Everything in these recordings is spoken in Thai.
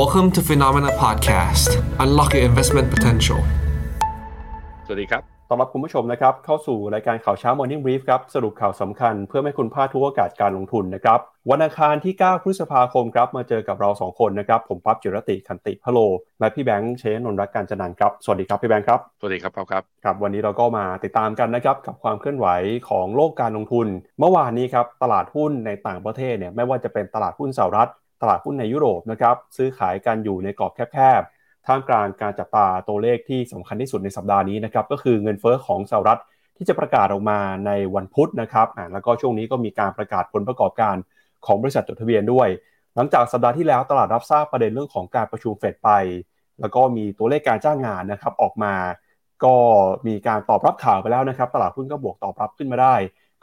Welcome to Phenomena Podcast. Unlock your investment potential. สวัสดีครับต้อนรับคุณผู้ชมนะครับ เข้าสู่รายการข่าวเช้า Morning Brief ครับ สรุปข่าวสำคัญเพื่อให้คุณพลาดทุกโอกาสการลงทุนนะครับ วันอังคารที่ 9 พฤษภาคมครับ มาเจอกับเรา 2 คนนะครับ ผมปั๊บจิรติคันติพโล และพี่แบงค์เชนนนรักการจันนันครับ สวัสดีครับพี่แบงค์ครับ สวัสดีครับครับครับ วันนี้เราก็มาติดตามกันนะครับกับความเคลื่อนไหวของโลกการลงทุน เมื่อวานนี้ครับตลาดหุ้นในต่างประเทศเนี่ยไม่ว่าจะเป็นตลาดหุ้นสหรัฐต ลาดหุ้นในยุโรปนะครับซื้อขายกันอยู่ในกรอบแคบๆท่ามกลางการจับตาตัวเลขที่สำคัญที่สุดในสัปดาห์นี้นะครับก็คือเงินเฟอ้อของสหรัฐที่จะประกาศออกมาในวันพุธนะครับอ่าแล้วก็ช่วงนี้ก็มีการประกาศผลประกอบการของบริษัทจดทะเบียนด้วย หลังจากสัปดาห์ที่แล้วตลาดรับทราบประเด็นเรื่องของการประชุมเฟดไป แล้วก็มีตัวเลขการจ้างงานนะครับออกมา ก็มีการตอบรับข่าวไปแล้วนะครับ ตลาดหุ้นก็บวกตอบรับขึ้นมาได้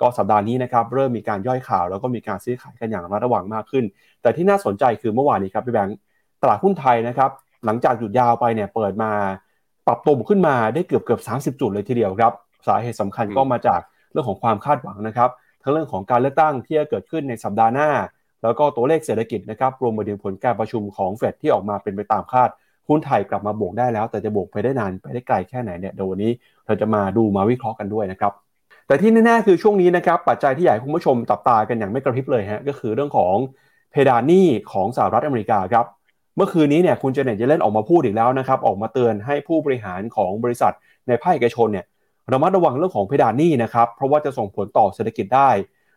ก็สัปดาห์นี้นะครับเริ่มมีการย่อยข่าว แล้วก็มีการซื้อขายกันอย่างระมัดระวังมากขึ้น แต่ที่น่าสนใจคือเมื่อวานนี้ครับพี่แบงค์ตลาดหุ้นไทยนะครับหลังจากหยุดยาวไปเนี่ยเปิดมาปรับตัวขึ้นมาได้เกือบเกือบ30จุดเลยทีเดียวครับสาเหตุสำคัญก็มาจากเรื่องของความคาดหวังนะครับทั้งเรื่องของการเลือกตั้งที่จะเกิดขึ้นในสัปดาห์หน้า แล้วก็ตัวเลขเศรษฐกิจนะครับรวมไปถึงผลการประชุมของเฟดที่ออกมาเป็นไปตามคาดหุ้นไทยกลับมาบวกได้แล้ว แต่จะบวกไปได้นานไปได้ไกลแค่ไหนเนี่ยเดี๋ยววันนี้เราจะมาดูมาวิเคราะห์กันด้วยนะครับ แต่ที่แน่ๆคือช่วงนี้นะครับปัจจัยที่ใหญ่คุณผู้ชมจับตากันอย่างไม่กระพริบเลยฮะก็คือเรื่องของเพดานหนี้ของสหรัฐอเมริกาครับเมื่อคืนนี้เนี่ยคุณเจเน็ตจะเล่นออกมาพูดอีกแล้วนะครับออกมาเตือนให้ผู้บริหารของบริษัทในภาคเอกชนเนี่ยระมัดระวังเรื่องของเพดานหนี้นะครับเพราะว่าจะส่งผลต่อเศรษฐกิจได้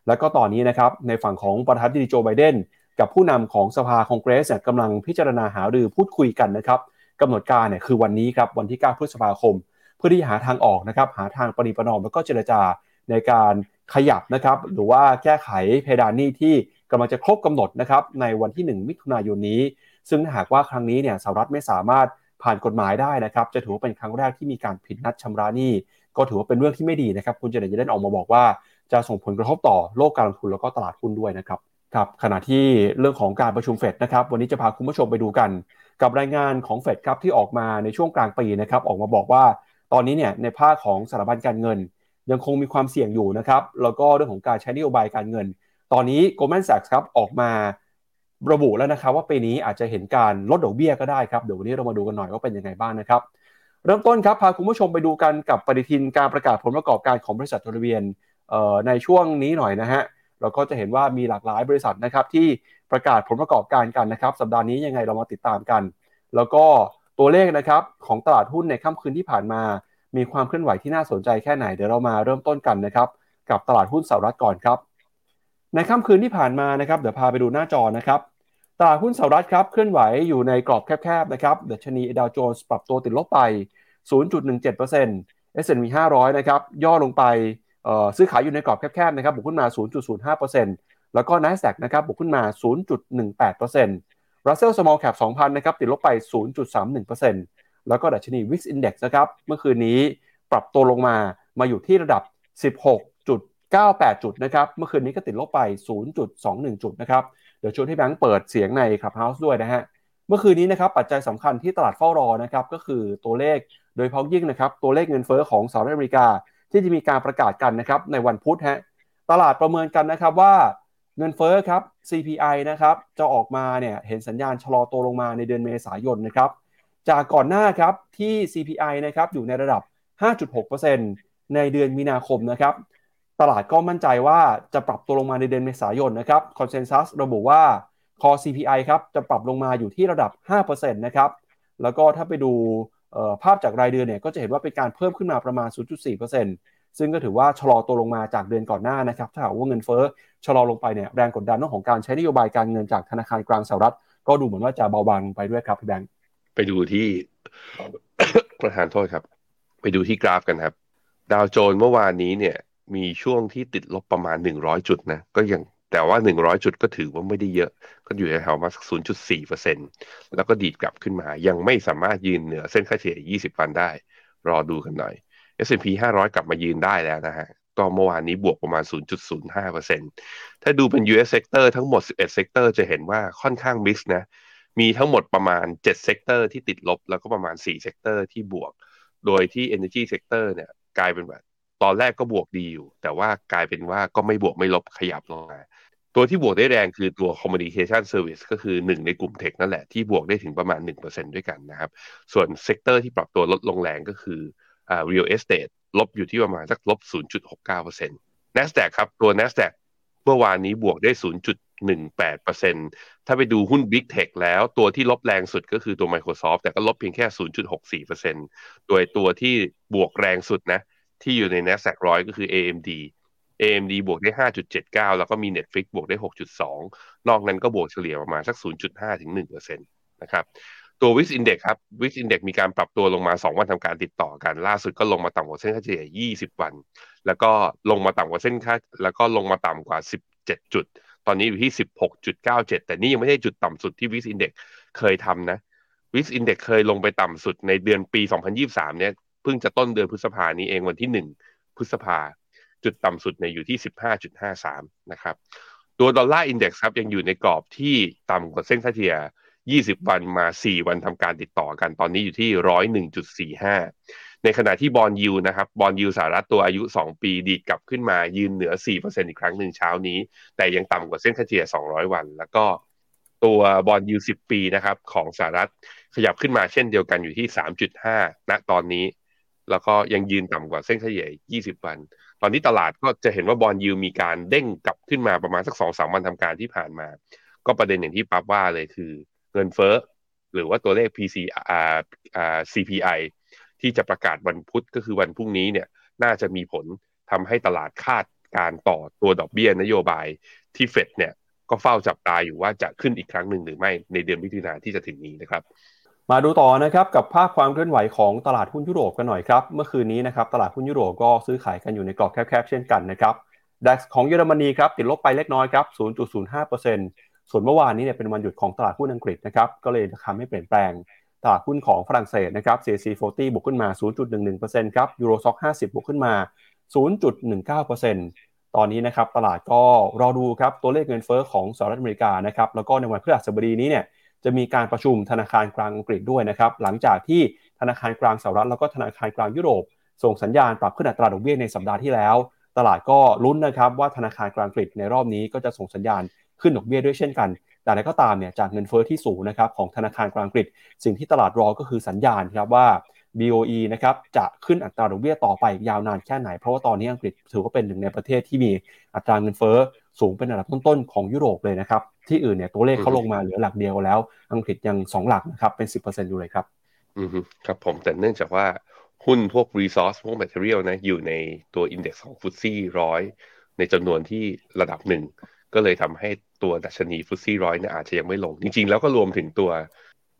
แล้วก็ตอนนี้นะครับในฝั่งของประธานาธิบดีโจไบเดนกับผู้นำของสภาคองเกรสเนี่ยกำลังพิจารณาหารือพูดคุยกันนะครับกำหนดการเนี่ยคือวันนี้ครับวันที่ 9 พฤษภาคม พื่อที่หาทางออกนะครับหาทางปริประนอมแล้วก็เจรจาในการขยับนะครับหรือว่าแก้ไขเพดานหนี้ที่กำลังจะครบกำหนดนะครับในวันที่ 1 มิถุนายนนี้ ซึ่งหากว่าครั้งนี้เนี่ยสหรัฐไม่สามารถผ่านกฎหมายได้นะครับจะถือว่าเป็นครั้งแรกที่มีการผิดนัดชำระหนี้ ก็ถือว่าเป็นเรื่องที่ไม่ดีนะครับ คุณเจเนตจะได้ออกมาบอกว่าจะส่งผลกระทบต่อโลกการลงทุนแล้วก็ตลาดหุ้นด้วยนะครับครับขณะที่เรื่องของการประชุมเฟดนะครับวันนี้จะพาคุณผู้ชมไปดูกัน กับรายงานของเฟดครับที่ออกมาในช่วงกลางปีนะครับออกมาบอกว่า ตอนนี้เนี่ยในภาคของสถาบันการเงิน ยังคงมีความเสี่ยงอยู่นะครับ แล้วก็เรื่องของการใช้นโยบายการเงิน ตอนนี้ Goldman Sachs ครับออกมาระบุแล้วนะครับว่าปีนี้อาจจะเห็นการลดดอกเบี้ยก็ได้ครับ เดี๋ยววันนี้เรามาดูกันหน่อยว่าเป็นยังไงบ้างนะครับ เริ่มต้นครับพาคุณผู้ชมไปดูกันกับปฏิทินการประกาศผลประกอบการของบริษัทจดทะเบียนในช่วงนี้หน่อยนะฮะเราก็จะเห็นว่ามีหลากหลายบริษัทนะครับที่ประกาศผลประกอบการกันนะครับ สัปดาห์นี้ยังไงเรามาติดตามกัน แล้วก็ ตัวเลขนะครับของตลาดหุ้นในค่ำคืนที่ผ่านมา มีความเคลื่อนไหวที่น่าสนใจแค่ไหนเดี๋ยวเรามาเริ่มต้นกันนะครับกับตลาดหุ้นสหรัฐก่อนครับ ในค่ำคืนที่ผ่านมานะครับเดี๋ยวพาไปดูหน้าจอนะครับตลาดหุ้นสหรัฐครับเคลื่อนไหวอยู่ในกรอบแคบๆนะครับดัชนีดาวโจนส์ปรับตัวติดลบไป 0.17% S&P 500 นะครับย่อลงไปซื้อขายอยู่ในกรอบแคบๆนะครับบวกขึ้นมา 0.05%แล้วก็ NASDAQ นะครับบวกขึ้นมา 0.18% Russell Small Cap 2,000 นะครับติดลบไป 0.31%แล้วก็ดัชนี Wix Index นะครับเมื่อคืนนี้ปรับตัวลงมามาอยู่ที่ระดับ 16.98 จุดนะครับเมื่อคืนนี้ก็ติดลบไป 0.21 จุดนะครับเดี๋ยวชวนให้แบงค์เปิดเสียงในคลับเฮาส์ด้วยนะฮะเมื่อคืนนี้นะครับปัจจัยสำคัญที่ตลาดเฝ้ารอนะครับก็คือตัวเลขโดยเฉพาะยิ่งนะครับตัวเลขเงินเฟอ้อของสหรัฐอเมริกา ที่จะมีการประกาศกันนะครับในวันพุธฮะตลาดประเมินกันนะครับว่า เงินเฟอ้อครับ CPI นะครับจะออกมาเนี่ยเห็นสัญญาณชะลอตัวลงมาในเดือนเมษายนนะครับ จากก่อนหน้าครับที่ CPI นะครับอยู่ในระดับ 5.6%ในเดือนมีนาคมนะครับ ตลาดก็มั่นใจว่าจะปรับตัวลงมาในเดือนเมษายนนะครับคอนเซนแซสระบุว่าคอ CPI ครับจะปรับลงมาอยู่ที่ระดับ 5%นะครับ แล้วก็ถ้าไปดูภาพจากรายเดือนเนี่ยก็จะเห็นว่าเป็นการเพิ่มขึ้นมาประมาณ 0.4% ซึ่งก็ถือว่าชะลอตัวลงมาจากเดือนก่อนหน้านะครับ ถ้าหากว่าเงินเฟ้อชะลอลงไปเนี่ยแรงกดดันเรื่องของการใช้นโยบายการเงินจากธนาคารกลางสหรัฐ ก็ดูเหมือนว่าจะเบาบางลงไปด้วยครับพี่แบงค์ไปดูที่ประธานโทษครับ ไปดูที่กราฟกันครับ ดาวโจนเมื่อวานนี้เนี่ย มีช่วงที่ติดลบประมาณ 100 จุดนะ ก็ยังแต่ว่า 100 จุดก็ถือว่าไม่ได้เยอะ ก็อยู่ในแถวมาสัก0.4%แล้วก็ดีดกลับขึ้นมา ยังไม่สามารถยืนเหนือเส้นค่าเฉลี่ย 20 วันได้ รอดูกันหน่อย S&P 500 กลับมายืนได้แล้วนะฮะ ก็เมื่อวานนี้บวกประมาณ 0.05%ถ้าดูเป็น US sector ทั้งหมด 11 sector จะเห็นว่าค่อนข้างมิกซ์นะ มีทั้งหมดประมาณ 7 sector ที่ติดลบ แล้วก็ประมาณ 4 sector ที่บวก โดยที่ energy sector เนี่ยกลายเป็นแบบตอนแรกก็บวกดีอยู่ แต่ว่ากลายเป็นว่าก็ไม่บวกไม่ลบขยับลงมาตัวที่บวกได้แรงคือตัว communication service ก็คือหนึ่งในกลุ่ม tech นั่นแหละที่บวกได้ถึงประมาณ 1%ด้วยกันนะครับ ส่วน sector ที่ปรับตัวลดลงแรงก็คือ real estate ลบอยู่ที่ประมาณสักลบ 0.69% NASDAQ ครับ ตัว NASDAQ เมื่อวานนี้บวกได้ 0.18%ถ้าไปดูหุ้น Big Tech แล้วตัวที่ลบแรงสุดก็คือตัว Microsoft แต่ก็ลบเพียงแค่ 0.64%โดยตัวที่บวกแรงสุดนะ ที่อยู่ใน NASDAQ ร้อยก็คือ AMD AMD บวกได้ 5.79 แล้วก็มี Netflix บวกได้ 6.2 นอกนั้นก็บวกเฉลี่ยประมาณสัก 0.5 ถึง1%นะครับ ตัว Wix Index ครับ Wix Index มีการปรับตัวลงมา 2 วันทำการติดต่อกัน ล่าสุดก็ลงมาต่ำกว่าเส้นค่าเฉลี่ย 20 วัน แล้วก็ลงมาต่ำกว่าเส้นค่าแล้วก็ลงมาต่ำกว่า 17 จุด ตอนนี้อยู่ที่ 16.97 แต่นี่ยังไม่ใช่จุดต่ำสุดที่ Wix Index เคยทำนะ VIX Index เคยลงไปต่ำสุดในเดือนปี 2023 เนี่ยเพิ่งจะต้นเดือนพฤษภานี้เองวันที่ 1 พฤษภาจุดต่ำสุดเนี่ยอยู่ที่ 15.53 นะครับตัว Dollar Index ครับยังอยู่ในกรอบที่ต่ำกว่าเส้นค่าเฉลี่ย 20 วันมา 4 วันทำการติดต่อกัน ตอนนี้อยู่ที่101.45ในขณะที่ bond yield นะครับ bond yield สหรัฐตัวอายุ 2 ปีดีดกลับขึ้นมายืนเหนือ 4%อีกครั้งหนึ่งเช้านี้ แต่ยังต่ำกว่าเส้นค่าเฉลี่ย 200 วัน แล้วก็ตัวบอลยู10 ปีนะครับของสหรัฐขยับขึ้นมาเช่นเดียวกันอยู่ที่ 3.5 ณตอนนี้ แล้วก็ยังยืนต่ำกว่าเส้นเฉลี่ย 20 วัน ตอนนี้ตลาดก็จะเห็นว่าบอลยูมีการเด้งกลับขึ้นมาประมาณสักสองสามวันทำการที่ผ่านมา ก็ประเด็นอย่างที่ปั๊บว่าเลยคือ เงินเฟ้อหรือว่าตัวเลข PC อ่าอ่า CPI ที่จะประกาศวันพุธก็คือวันพรุ่งนี้เนี่ยน่าจะมีผลทำให้ตลาดคาดการต่อตัวดอกเบี้ยนโยบายที่เฟดเนี่ยก็เฝ้าจับตาอยู่ว่าจะขึ้นอีกครั้งหนึ่งหรือไม่ในเดือนมิถุนาที่จะถึงนี้นะครับ มาดูต่อนะครับกับภาพความเคลื่อนไหวของตลาดหุ้นยุโรปกันหน่อยครับ เมื่อคืนนี้นะครับตลาดหุ้นยุโรปก็ซื้อขายกันอยู่ในกรอบแคบๆเช่นกันนะครับ DAX ของเยอรมนีครับติดลบไปเล็กน้อยครับ 0.05% ส่วนเมื่อวานนี้เนี่ยเป็นวันหยุดของตลาดหุ้นอังกฤษนะครับก็เลยทำให้เปลี่ยนแปลงตลาดหุ้นของฝรั่งเศสนะครับ CAC 40บวกขึ้นมา 0.11%ครับยูโรซ็อก50 บวกขึ้นมา 0.19%ตอนนี้นะครับตลาดก็รอดูครับตัวเลขเงินเฟ้อของสหรัฐอเมริกานะครับแล้วก็ในวันพฤหัสบดีนี้เนี่ยจะมีการประชุมธนาคารกลางอังกฤษด้วยนะครับหลังจากที่ธนาคารกลางสหรัฐแล้วก็ธนาคารกลางยุโรป ส่งสัญญาณปรับขึ้นอัตราดอกเบี้ยในสัปดาห์ที่แล้ว ตลาดก็ลุ้นนะครับว่าธนาคารกลางอังกฤษในรอบนี้ก็จะส่งสัญญาณ ขึ้นดอกเบี้ยด้วยเช่นกัน แต่อะไรก็ตามเนี่ยจากเงินเฟ้อที่สูงนะครับของธนาคารกลางอังกฤษ สิ่งที่ตลาดรอก็คือสัญญาณครับว่า BOE นะครับจะขึ้นอัตราดอกเบี้ยต่อไปยาวนานแค่ไหน เพราะว่าตอนนี้อังกฤษถือว่าเป็นหนึ่งในประเทศที่มีอัตราเงินเฟ้อสูงเป็นอันดับต้นๆของยุโรปเลยนะครับที่อื่นเนี่ยตัวเลขเขาลงมาเหลือหลักเดียวแล้ว อังกฤษยัง 2 หลักนะครับเป็น 10%อยู่เลยครับอืมครับผมแต่เนื่องจากว่าหุ้นพวก resource พวก material นะอยู่ในตัว index ของ FTSE ร้อยในจำนวนที่ระดับหนึ่ง ก็เลยทำให้ตัวดัชนี FTSE ร้อยเนี่ยอาจจะยังไม่ลง จริง ๆ แล้วก็รวมถึงตัว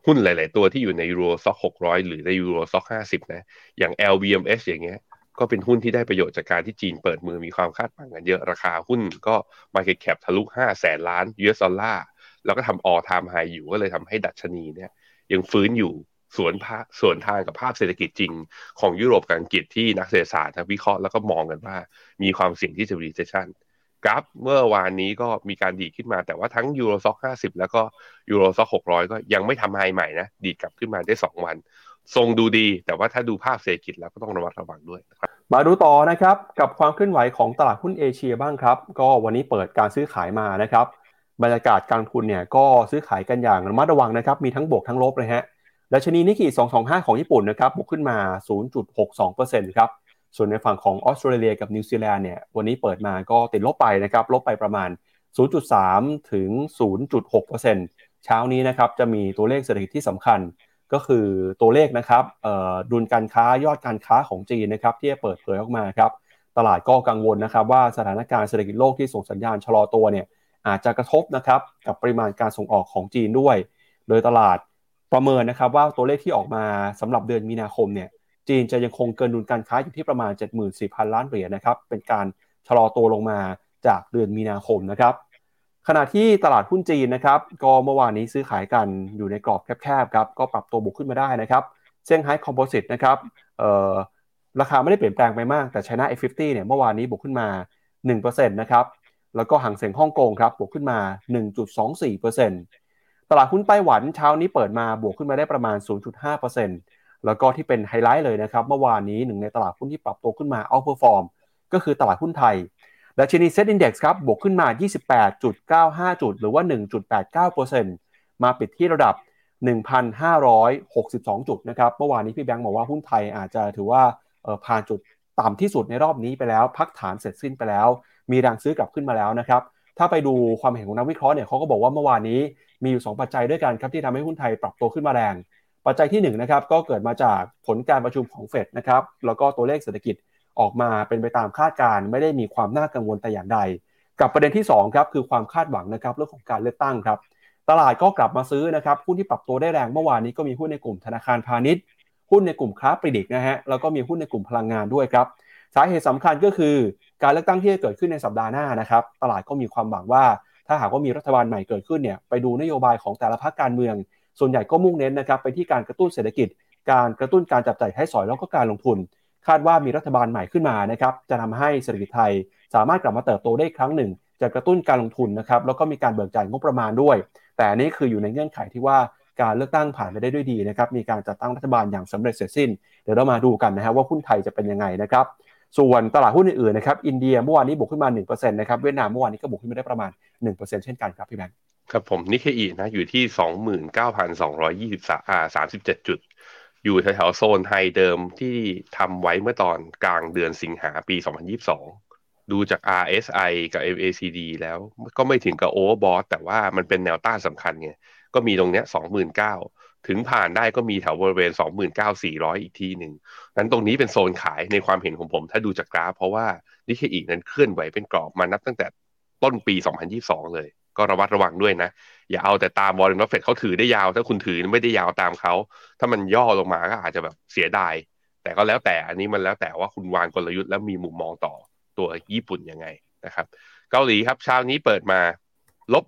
หุ้นหลาย ๆ ตัวที่อยู่ใน Euro Stoxx หกร้อยหรือใน Euro Stoxx ห้าสิบนะ อย่าง LVMH อย่างเงี้ย ก็เป็นหุ้นที่ได้ประโยชน์จากการที่จีนเปิดเมืองมีความคาดหวังกันเยอะ ราคาหุ้นก็ Market Cap ทะลุห้าแสนล้าน US dollar แล้วก็ทำ all time high อยู่ก็เลยทำให้ดัชนีเนี่ยยังฟื้นอยู่สวนภาส่วนทางกับภาพเศรษฐกิจจริง ของยุโรปกับอังกฤษที่นักเศรษฐศาสตร์วิเคราะห์แล้วก็มองกันว่า มีความเสี่ยงที่จะ recession กราฟเมื่อวานนี้ก็มีการดีดขึ้นมา แต่ว่าทั้งยูโรซ็อกห้าสิบแล้วก็ยูโรซ็อกหกร้อยก็ยังไม่ทำไฮใหม่นะ ดีดกลับขึ้นมาได้สองวัน ทรงดูดี แต่ว่าถ้าดูภาพเศรษฐกิจแล้วก็ต้องระมัดระวังด้วยครับมาดูต่อนะครับกับความเคลื่อนไหวของตลาดหุ้นเอเชียบ้างครับ ก็วันนี้เปิดการซื้อขายมานะครับบรรยากาศการทุนเนี่ยก็ซื้อขายกันอย่างระมัดระวังนะครับมีทั้งบวกทั้งลบเลยฮะดัชนีนิกเกิ225 ของญี่ปุ่นนะครับบวกขึ้นมา 0.62%ครับ ส่วนในฝั่งของออสเตรเลียกับนิวซีแลนด์เนี่ยวันนี้เปิดมาก็ติดลบไปนะครับลบไปประมาณ 0.3 ถึง 0.6%เช้านี้นะครับจะมีตัวเลขเศรษฐกิจที่สำคัญก็คือตัวเลขนะครับดุลการค้ายอดการค้าของจีนนะครับที่จะเปิดเผยออกมาครับตลาดก็กังวลนะครับว่าสถานการณ์เศรษฐกิจโลกที่ส่งสัญญาณชะลอตัวเนี่ยอาจจะกระทบนะครับกับปริมาณการส่งออกของจีนด้วย โดยตลาดประเมินนะครับว่าตัวเลขที่ออกมาสำหรับเดือนมีนาคมเนี่ย จีนจะยังคงเกินดุลการค้าอยู่ที่ประมาณ 74,000 ล้านเหรียญนะครับ เป็นการชะลอตัวลงมาจากเดือนมีนาคมนะครับ ขณะที่ตลาดหุ้นจีนนะครับ ก็เมื่อวานนี้ซื้อขายกันอยู่ในกรอบแคบๆครับ ก็ปรับตัวบวกขึ้นมาได้นะครับเซี่ยงไฮ้ Composite นะครับราคาไม่ได้เปลี่ยนแปลงไปมาก แต่ China A50 เนี่ยเมื่อวานนี้บวกขึ้นมา 1%นะครับ แล้วก็ฮั่งเส็งฮ่องกงครับบวกขึ้นมา 1.24%ตลาดหุ้นไต้หวันเช้านี้เปิดมาบวกขึ้นมาได้ประมาณ 0.5% แล้วก็ที่เป็นไฮไลท์เลยนะครับเมื่อวานนี้หนึ่งในตลาดหุ้นที่ปรับตัวขึ้นมา outperform ก็คือตลาดหุ้นไทยดัชนี SET Index ครับบวกขึ้นมา 28.95 จุด หรือว่า 1.89%มาปิดที่ระดับ 1,562 จุดนะครับเมื่อวานนี้พี่แบงค์บอกว่าหุ้นไทยอาจจะถือว่าผ่านจุดต่ำที่สุดในรอบนี้ไปแล้ว พักฐานเสร็จสิ้นไปแล้ว มีแรงซื้อกลับขึ้นมาแล้วนะครับถ้าไปดูความเห็นของนักวิเคราะห์เนี่ยเขาก็บอกว่าเมื่อวานนี้มีอยู่ 2 ปัจจัยด้วยกันครับที่ทำให้หุ้นไทยปรับตัวขึ้นมาแรง ปัจจัยที่1นนะครับก็เกิดมาจากผลการประชุมของเฟดนะครับแล้วก็ตัวเลขเศรษฐกิจออกมาเป็นไปตามคาดการไม่ได้มีความน่ากังวลแต่อย่างใด กับประเด็นที่2ครับคือความคาดหวังนะครับเรื่องของการเลือกตั้งครับ ตลาดก็กลับมาซื้อนะครับหุ้นที่ปรับตัวได้แรงเมื่อวานนี้ก็มีหุ้นในกลุ่มธนาคารพาณิชย์หุ้นในกลุ่มค้าปลีกนะฮะแล้วก็มีหุ้นในกลุ่มพลังงานด้วยครับสาเหตุสำคัญก็คือการเลือกตั้งที่จะเกิดขึ้นในสัปดาห์หน้านะครับตลาดก็มีความหวังว่า ถ้าหากว่ามีรัฐบาลใหม่เกิดขึ้นเนี่ยไปดูนโยบายของแต่ละพรรคการเมือง ส่วนใหญ่ก็มุ่งเน้นนะครับไปที่การกระตุ้นเศรษฐกิจ การกระตุ้นการจับจ่ายใช้สอยแล้วก็การลงทุน คาดว่ามีรัฐบาลใหม่ขึ้นมานะครับจะทำให้เศรษฐกิจไทย สามารถกลับมาเติบโตได้ครั้งหนึ่ง จะกระตุ้นการลงทุนนะครับแล้วก็มีการเบิกจ่ายงบประมาณด้วย แต่นี้คืออยู่ในเงื่อนไขที่ว่าการเลือกตั้งผ่านไปได้ด้วยดีนะครับมีการจัดตั้งรัฐบาลอย่างสำเร็จเสร็จสิ้น เดี๋ยวเรามาดูกันนะฮะว่าหุ้นไทยจะเป็นยังไงนะครับส่วนตลาดหุ้นอื่นๆนะครับอินเดียเมื่อวานนี้บวกขึ้นมา1%นะครับเวียดนามเมื่อวานนี้ก็บวกขึ้นมาได้ประมาณ 1%เช่นกันครับพี่แบงค์ ครับผมนิเคอีนะอยู่ที่สองหมื่นเก้าพันสองร้อยยี่สิบสามสามสิบเจ็ดจุด อยู่แถวๆโซนไฮเดิมที่ทำไว้เมื่อตอนกลางเดือนสิงหาปีสองพันยี่สิบสองดูจาก RSI กับ MACD แล้วก็ไม่ถึงกับโอเวอร์บอทแต่ว่ามันเป็นแนวต้านสำคัญไงก็มีตรงเนี้ยสองหมื่นเก้าถึงผ่านได้ก็มีแถวบริเวณ 29,400 อีกที่หนึ่ง นั้นตรงนี้เป็นโซนขายในความเห็นของผม ถ้าดูจากกราฟ เพราะว่านิเคอีนั้นเคลื่อนไหวเป็นกรอบมานับตั้งแต่ต้นปี 2022 เลย ก็ระมัดระวังด้วยนะ อย่าเอาแต่ตามบอลบัฟเฟตเขาถือได้ยาว ถ้าคุณถือไม่ได้ยาวตามเขา ถ้ามันย่อลงมาก็อาจจะแบบเสียดาย แต่ก็แล้วแต่อันนี้มันแล้วแต่ว่าคุณวางกลยุทธ์แล้วมีมุมมองต่อตัวญี่ปุ่นยังไงนะครับ เกาหลีครับเช้านี้เปิดมาลบ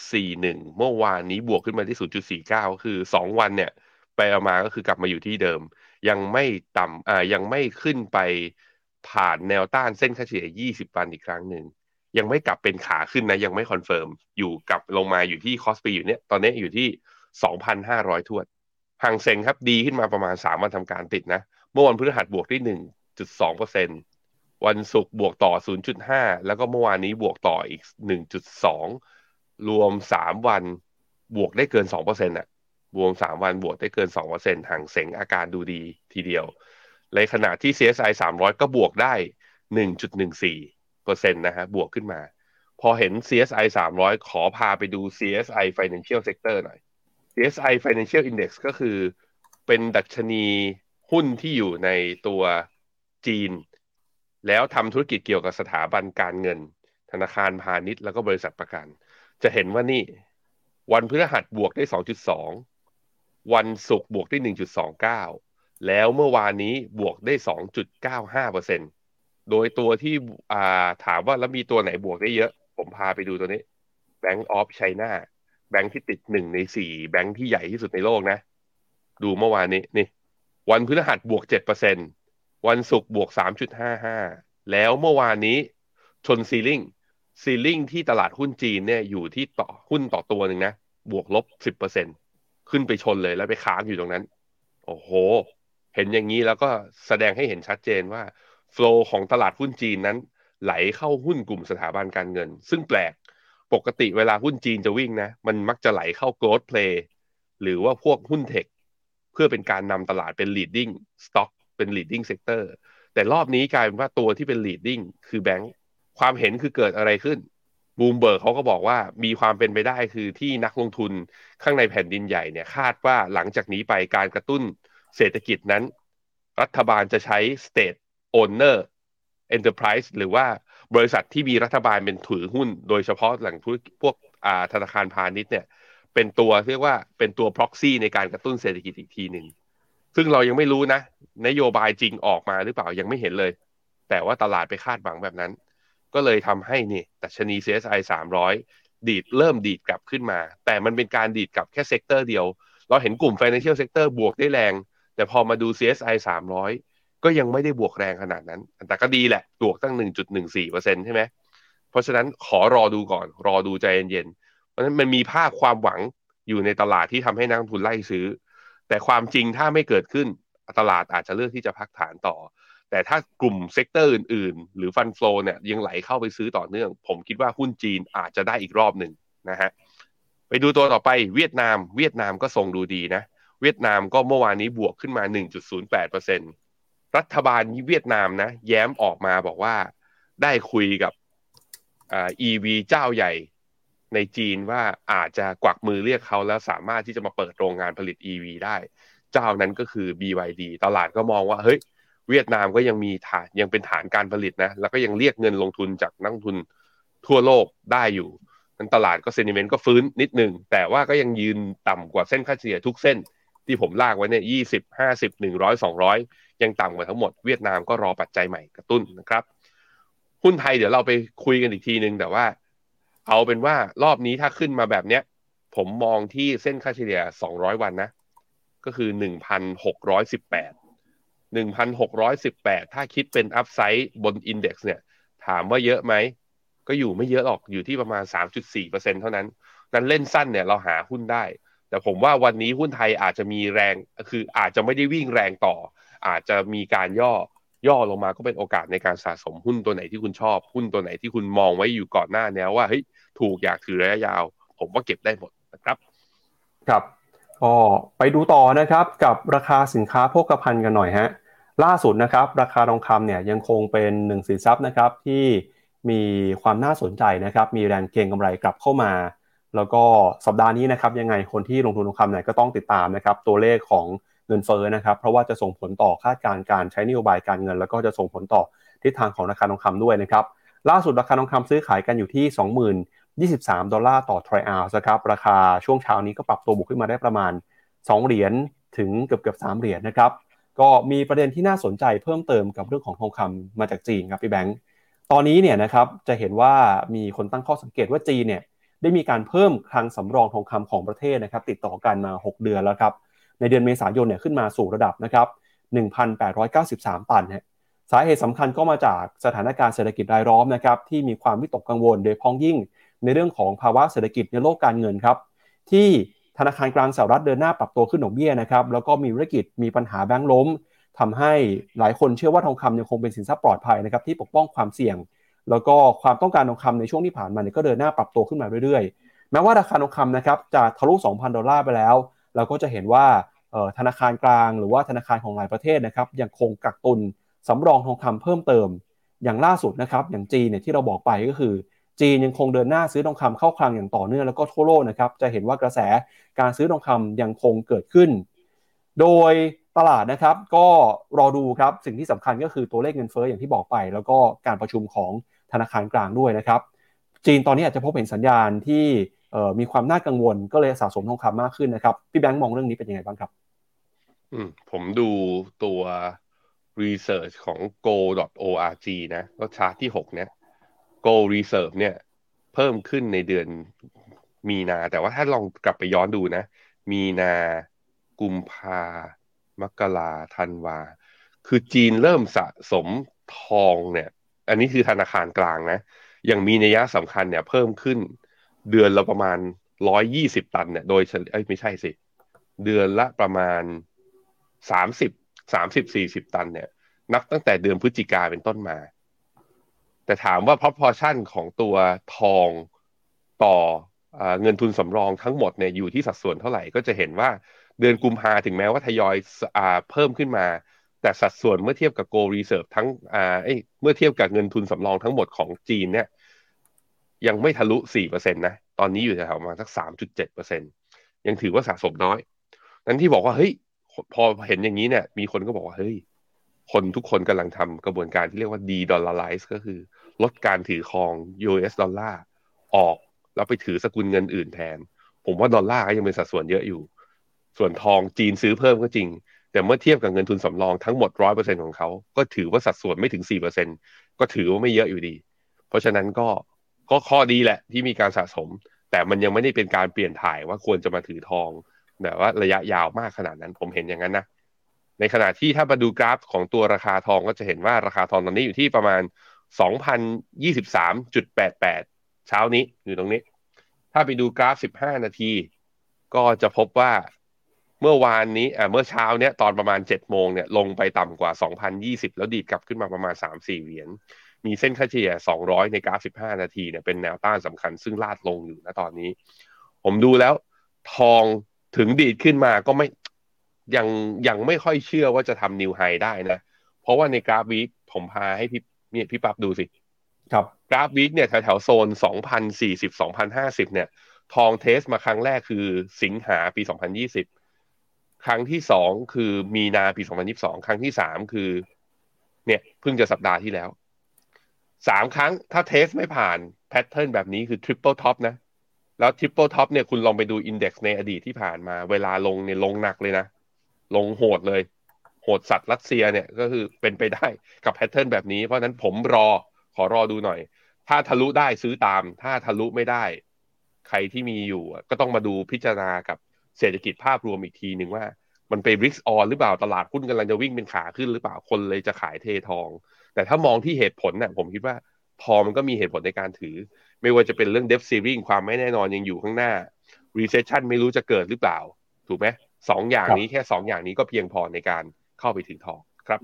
0.41 เมื่อวานนี้บวกขึ้นมาที่ 0.49 คือ 2 วันเนี่ย ไปเอามาก็คือกลับมาอยู่ที่เดิม ยังไม่ต่ำอ่ายังไม่ขึ้นไปผ่านแนวต้านเส้นค่าเฉลี่ย 20 วันอีกครั้งหนึ่ง ยังไม่กลับเป็นขาขึ้นนะยังไม่ confirm อยู่กลับลงมาอยู่ที่ KOSPI อยู่เนี้ยตอนนี้อยู่ที่ 2,500ทวดห่างเซงครับดีขึ้นมาประมาณ 3 วันทำการติดนะ เมื่อวันพฤหัสบวกที่ 1.2%เปอร์เซ็นต์วันศุกร์บวกต่อ 0.5 แล้วก็เมื่อวานนี้บวกต่ออีก 1.2 รวม 3 วันบวกได้เกิน2%อะรวม 3 วันบวกได้เกิน2%ฮั่งเส็งอาการดูดีทีเดียว ในขณะที่ CSI 300 ก็บวกได้ 1.14 นะฮะบวกขึ้นมา พอเห็น CSI 300 ขอพาไปดู CSI Financial Sector หน่อย CSI Financial Index ก็คือเป็นดัชนีหุ้นที่อยู่ในตัวจีน แล้วทำธุรกิจเกี่ยวกับสถาบันการเงิน ธนาคารพาณิชย์แล้วก็บริษัทประกัน จะเห็นว่านี่ วันพฤหัสบวกได้ 2.2 วันศุกร์บวกได้ 1.29 แล้วเมื่อวานนี้บวกได้ 2.95% โดยตัวที่ถามว่าแล้วมีตัวไหนบวกได้เยอะ ผมพาไปดูตัวนี้ Bank of China แบงค์ที่ติดหนึ่งในสี่แบงค์ที่ใหญ่ที่สุดในโลกนะ ดูเมื่อวานนี้นี่ วันพฤหัสบวกเจ็ดเปอร์เซ็นต์วันศุกร์บวก3.55แล้วเมื่อวานนี้ชนซีลิงซีลิงที่ตลาดหุ้นจีนเนี่ยอยู่ที่ต่อหุ้นต่อตัวหนึ่งนะ บวกลบ10%ขึ้นไปชนเลยแล้วไปค้างอยู่ตรงนั้น โอ้โห เห็นอย่างนี้แล้วก็แสดงให้เห็นชัดเจนว่า ฟล์ของตลาดหุ้นจีนนั้น ไหลเข้าหุ้นกลุ่มสถาบันการเงิน ซึ่งแปลกปกติเวลาหุ้นจีนจะวิ่งนะ มันมักจะไหลเข้า growth play หรือว่าพวกหุ้นเทค เพื่อเป็นการนำตลาดเป็น leading stock เป็น leading sector แต่รอบนี้กลายเป็นว่าตัวที่เป็น leading คือแบงค์ความเห็นคือเกิดอะไรขึ้นบูมเบิร์กเขาก็บอกว่ามีความเป็นไปได้คือที่นักลงทุนข้างในแผ่นดินใหญ่เนี่ยคาดว่าหลังจากนี้ไปการกระตุ้นเศรษฐกิจนั้น รัฐบาลจะใช้ state owner enterprise หรือว่าบริษัทที่มีรัฐบาลเป็นถือหุ้น โดยเฉพาะหลังพวกธนาคารพาณิชย์เนี่ยเป็นตัวเรียกว่าเป็นตัว proxy ในการกระตุ้นเศรษฐกิจอีกทีหนึ่งซึ่งเรายังไม่รู้นะ นโยบายจริงออกมาหรือเปล่ายังไม่เห็นเลย แต่ว่าตลาดไปคาดหวังแบบนั้น ก็เลยทำให้นี่ดัชนี CSI 300 ดีดเริ่มดีดกลับขึ้นมา แต่มันเป็นการดีดกลับแค่ sector เดียว เราเห็นกลุ่ม Financial Sector บวกได้แรง แต่พอมาดู CSI 300 ก็ยังไม่ได้บวกแรงขนาดนั้น แต่ก็ดีแหละบวกตั้ง 1.14%ใช่ไหมเพราะฉะนั้นขอรอดูก่อน รอดูใจเย็นๆ เพราะฉะนั้นมันมีภาพความหวังอยู่ในตลาดที่ทำให้นักลงทุนไล่ซื้อ แต่ความจริงถ้าไม่เกิดขึ้นตลาดอาจจะเลือกที่จะพักฐานต่อ แต่ถ้ากลุ่ม sector อื่นๆ หรือ fund flow เนี่ยยังไหลเข้าไปซื้อต่อเนื่อง ผมคิดว่าหุ้นจีนอาจจะได้อีกรอบหนึ่งนะฮะไปดูตัวต่อไปเวียดนาม เวียดนามก็ทรงดูดีนะ เวียดนามก็เมื่อวานนี้บวกขึ้นมา 1.08% รัฐบาลเวียดนามนะ แย้มออกมาบอกว่าได้คุยกับอ่า EV เจ้าใหญ่ในจีนว่าอาจจะกวักมือเรียกเขาแล้วสามารถที่จะมาเปิดโรงงานผลิต EV ได้ เจ้านั้นก็คือ BYD ตลาดก็มองว่าเฮ้ยเวียดนามก็ยังมีฐานยังเป็นฐานการผลิตนะ แล้วก็ยังเรียกเงินลงทุนจากนักทุนทั่วโลกได้อยู่นั้นตลาดก็เซนิเมนต์ก็ฟื้นนิดนึงแต่ว่าก็ยังยืนต่ำกว่าเส้นค่าเฉลี่ยทุกเส้นที่ผมลากไว้เนี่ยยี่สิบห้าสิบหนึ่งร้อยสองร้อย ยังต่ำกว่าทั้งหมดเวียดนามก็รอปัจจัยใหม่กระตุ้นนะครับ หุ้นไทยเดี๋ยวเราไปคุยกันอีกทีนึงแต่ว่า เอาเป็นว่ารอบนี้ถ้าขึ้นมาแบบเนี้ย ผมมองที่เส้นค่าเฉลี่ยสองร้อยวันนะ ก็คือหนึ่งพันหกร้อยสิบแปด1,618 ถ้าคิดเป็นอัพไซด์บนอินเด็กซ์เนี่ย ถามว่าเยอะไหม ก็อยู่ไม่เยอะหรอกอยู่ที่ประมาณ 3.4%เท่านั้น นั้นเล่นสั้นเนี่ยเราหาหุ้นได้ แต่ผมว่าวันนี้หุ้นไทยอาจจะมีแรง คืออาจจะไม่ได้วิ่งแรงต่อ อาจจะมีการย่อย่อลงมาก็เป็นโอกาสในการสะสมหุ้นตัวไหนที่คุณชอบ หุ้นตัวไหนที่คุณมองไว้อยู่ก่อนหน้าแนวว่าเฮ้ยถูกอยากถือระยะยาว ผมว่าเก็บได้หมดนะครับ ครับก็ไปดูต่อนะครับกับราคาสินค้าโภคภัณฑ์กันหน่อยฮะล่าสุดนะครับ ราคาทองคำเนี่ยยังคงเป็นหนึ่งสินทรัพย์นะครับที่มีความน่าสนใจนะครับมีแรงเก็งกำไรกลับเข้ามา แล้วก็สัปดาห์นี้นะครับยังไงคนที่ลงทุนทองคำเนี่ยก็ต้องติดตามนะครับตัวเลขของ เงินเฟ้อนะครับเพราะว่าจะส่งผลต่อคาดการณ์การใช้นโยบายการเงิน แล้วก็จะส่งผลต่อทิศทางของราคาทองคำด้วยนะครับล่าสุดราคาทองคำซื้อขายกันอยู่ที่ 20,23 ดอลลาร์ต่อทรอยออนซ์นะครับราคาช่วงเช้านี้ก็ปรับตัวบวกขึ้นมาได้ประมาณ 2 เหรียญถึงเกือบเกือบ3เหรียญนะครับก็มีประเด็นที่น่าสนใจเพิ่มเติมกับเรื่องของทองคำมาจากจีนครับพี่แบงค์ตอนนี้เนี่ยนะครับจะเห็นว่ามีคนตั้งข้อสังเกตว่าจีนเนี่ยได้มีการเพิ่มคลังสำรองทองคำของประเทศนะครับติดต่อกันมา 6 เดือนแล้วครับ ในเดือนเมษายนเนี่ยขึ้นมาสู่ระดับนะครับ 1,893 ตันฮะสาเหตุสำคัญก็มาจากสถานการณ์เศรษฐกิจรายล้อมนะครับที่มีความวิตกกังวลโดยพ้องยิ่งในเรื่องของภาวะเศรษฐกิจในโลกการเงินครับที่ธนาคารกลางสหรัฐเดินหน้าปรับตัวขึ้นดอกเบี้ยนะครับแล้วก็มีธุรกิจมีปัญหาแบงก์ล้มทำให้หลายคนเชื่อว่าทองคำยังคงเป็นสินทรัพย์ปลอดภัยนะครับที่ปกป้องความเสี่ยง แล้วก็ความต้องการทองคำในช่วงที่ผ่านมาเนี่ยก็เดินหน้าปรับตัวขึ้นมาเรื่อยๆ แม้ว่าราคาทองคำนะครับจะทะลุ 2,000 ดอลลาร์ไปแล้ว เราก็จะเห็นว่า ธนาคารกลางหรือว่าธนาคารของหลายประเทศนะครับยังคงกักตุนสำรองทองคำเพิ่มเติม อย่างล่าสุดนะครับอย่างจีนเนี่ยที่เราบอกไปก็คือ จีนยังคงเดินหน้าซื้อทองคำเข้าคลังอย่างต่อเนื่องแล้วก็ทั่วโลกนะครับจะเห็นว่ากระแสการซื้อทองคำยังคงเกิดขึ้น โดยตลาดนะครับก็รอดูครับสิ่งที่สำคัญก็คือตัวเลขเงินเฟ้ออย่างที่บอกไป แล้วก็การประชุมของธนาคารกลางด้วยนะครับ จีนตอนนี้อาจจะพบเห็นสัญญาณที่มีความน่ากังวลก็เลยสะสมทองคำมากขึ้นนะครับพี่แบงค์มองเรื่องนี้เป็นยังไงบ้างครับ อืมผมดูตัว research ของ go.org นะ ก็ชาร์ตที่หกเนี่ย go reserve เนี่ย เพิ่มขึ้นในเดือนมีนา แต่ว่าถ้าลองกลับไปย้อนดูนะ มีนากุมภามกราธันวา คือจีนเริ่มสะสมทองเนี่ย อันนี้คือธนาคารกลางนะ อย่างมีนัยสำคัญเนี่ยเพิ่มขึ้น เดือนละประมาณร้อยยี่สิบตันเนี่ย โดยเอ้ยไม่ใช่สิ เดือนละประมาณ สามสิบสามสิบสี่สิบตันเนี่ย นับตั้งแต่เดือนพฤศจิกาเป็นต้นมา แต่ถามว่า proportion ของตัวทองต่อเงินทุนสำรองทั้งหมดเนี่ยอยู่ที่สัดส่วนเท่าไหร่ก็จะเห็นว่าเดือนกุมภาถึงแม้ว่าทยอยเพิ่มขึ้นมา แต่สัดส่วนเมื่อเทียบกับ Go Reserve ทั้งเมื่อเทียบกับเงินทุนสำรองทั้งหมดของจีนเนี่ยยังไม่ทะลุ 4%นะ ตอนนี้อยู่แถวประมาณสัก 3.7%ยังถือว่าสะสมน้อย นั้นที่บอกว่า เฮ้ย พอเห็นอย่างนี้เนี่ย มีคนก็บอกว่าเฮ้ยคนทุกคนกำลังทำกระบวนการที่เรียกว่า de-dollarize ก็คือ ลดการถือครอง US ดอลลาร์ออก แล้วไปถือสกุลเงินอื่นแทน ผมว่าดอลลาร์ก็ยังเป็นสัดส่วนเยอะอยู่ ส่วนทองจีนซื้อเพิ่มก็จริง แต่เมื่อเทียบกับเงินทุนสำรองทั้งหมดร้อยเปอร์เซ็นของเขา ก็ถือว่าสัดส่วนไม่ถึงสี่เปอร์เซ็นก็ถือว่าไม่เยอะอยู่ดี เพราะฉะนั้นก็ก็ข้อดีแหละที่มีการสะสม แต่มันยังไม่ได้เป็นการเปลี่ยนถ่ายว่าควรจะมาถือทอง แบบว่าระยะยาวมากขนาดนั้น ผมเห็นอย่างนั้นนะในขณะที่ถ้ามาดูกราฟของตัวราคาทองก็จะเห็นว่าราคาทองตอนนี้อยู่ที่ประมาณ 2,023.88 เช้านี้อยู่ตรงนี้ ถ้าไปดูกราฟ 15 นาที ก็จะพบว่าเมื่อวานนี้อ่าเมื่อเช้าเนี้ยตอนประมาณเจ็ดโมงเนี่ยลงไปต่ำกว่า 2,020 แล้วดีดกลับขึ้นมาประมาณ 3-4 เหรียญ มีเส้นค่าเฉลี่ย 200 ในกราฟ 15 นาทีเนี่ยเป็นแนวต้านสำคัญซึ่งลาดลงอยู่นะตอนนี้ ผมดูแล้วทอง ถึงดีดขึ้นมาก็ไม่ยังยังไม่ค่อยเชื่อว่าจะทำ new high ได้นะ เพราะว่าในกราฟ week ผมพาให้พี่เนี่ยพี่ปั๊บดูสิ ครับกราฟ week เนี่ยแถวๆโซน 2,040 2,050 เนี่ย ทอง test มาครั้งแรกคือสิงหาปี 2020 ครั้งที่สองคือมีนาปี 2022 ครั้งที่สามคือ เนี่ยเพิ่งจะสัปดาห์ที่แล้วสามครั้งถ้า test ไม่ผ่าน pattern แบบนี้คือ triple top นะ แล้ว triple top เนี่ยคุณลองไปดู index ในอดีตที่ผ่านมา เวลาลงเนี่ยลงหนักเลยนะ ลงโหดเลย โหดสัตว์รัสเซียเนี่ยก็คือเป็นไปได้กับแพทเทิร์นแบบนี้ เพราะฉะนั้นผมรอขอรอดูหน่อย ถ้าทะลุได้ซื้อตาม ถ้าทะลุไม่ได้ ใครที่มีอยู่ ก็ต้องมาดูพิจารณากับเศรษฐกิจภาพรวมอีกทีหนึ่งว่า มันไป risk on หรือเปล่าตลาดหุ้นกำลังจะวิ่งเป็นขาขึ้นหรือเปล่าคนเลยจะขายเททอง แต่ถ้ามองที่เหตุผลน่ะผมคิดว่าทองมันก็มีเหตุผลในการถือ ไม่ว่าจะเป็นเรื่อง debt ceiling ความไม่แน่นอนยังอยู่ข้างหน้า recession ไม่รู้จะเกิดหรือเปล่า ถูกไหมสองอย่างนี้แค่สองอย่างนี้ก็เพียงพอในการเข้าไปถือทองครับ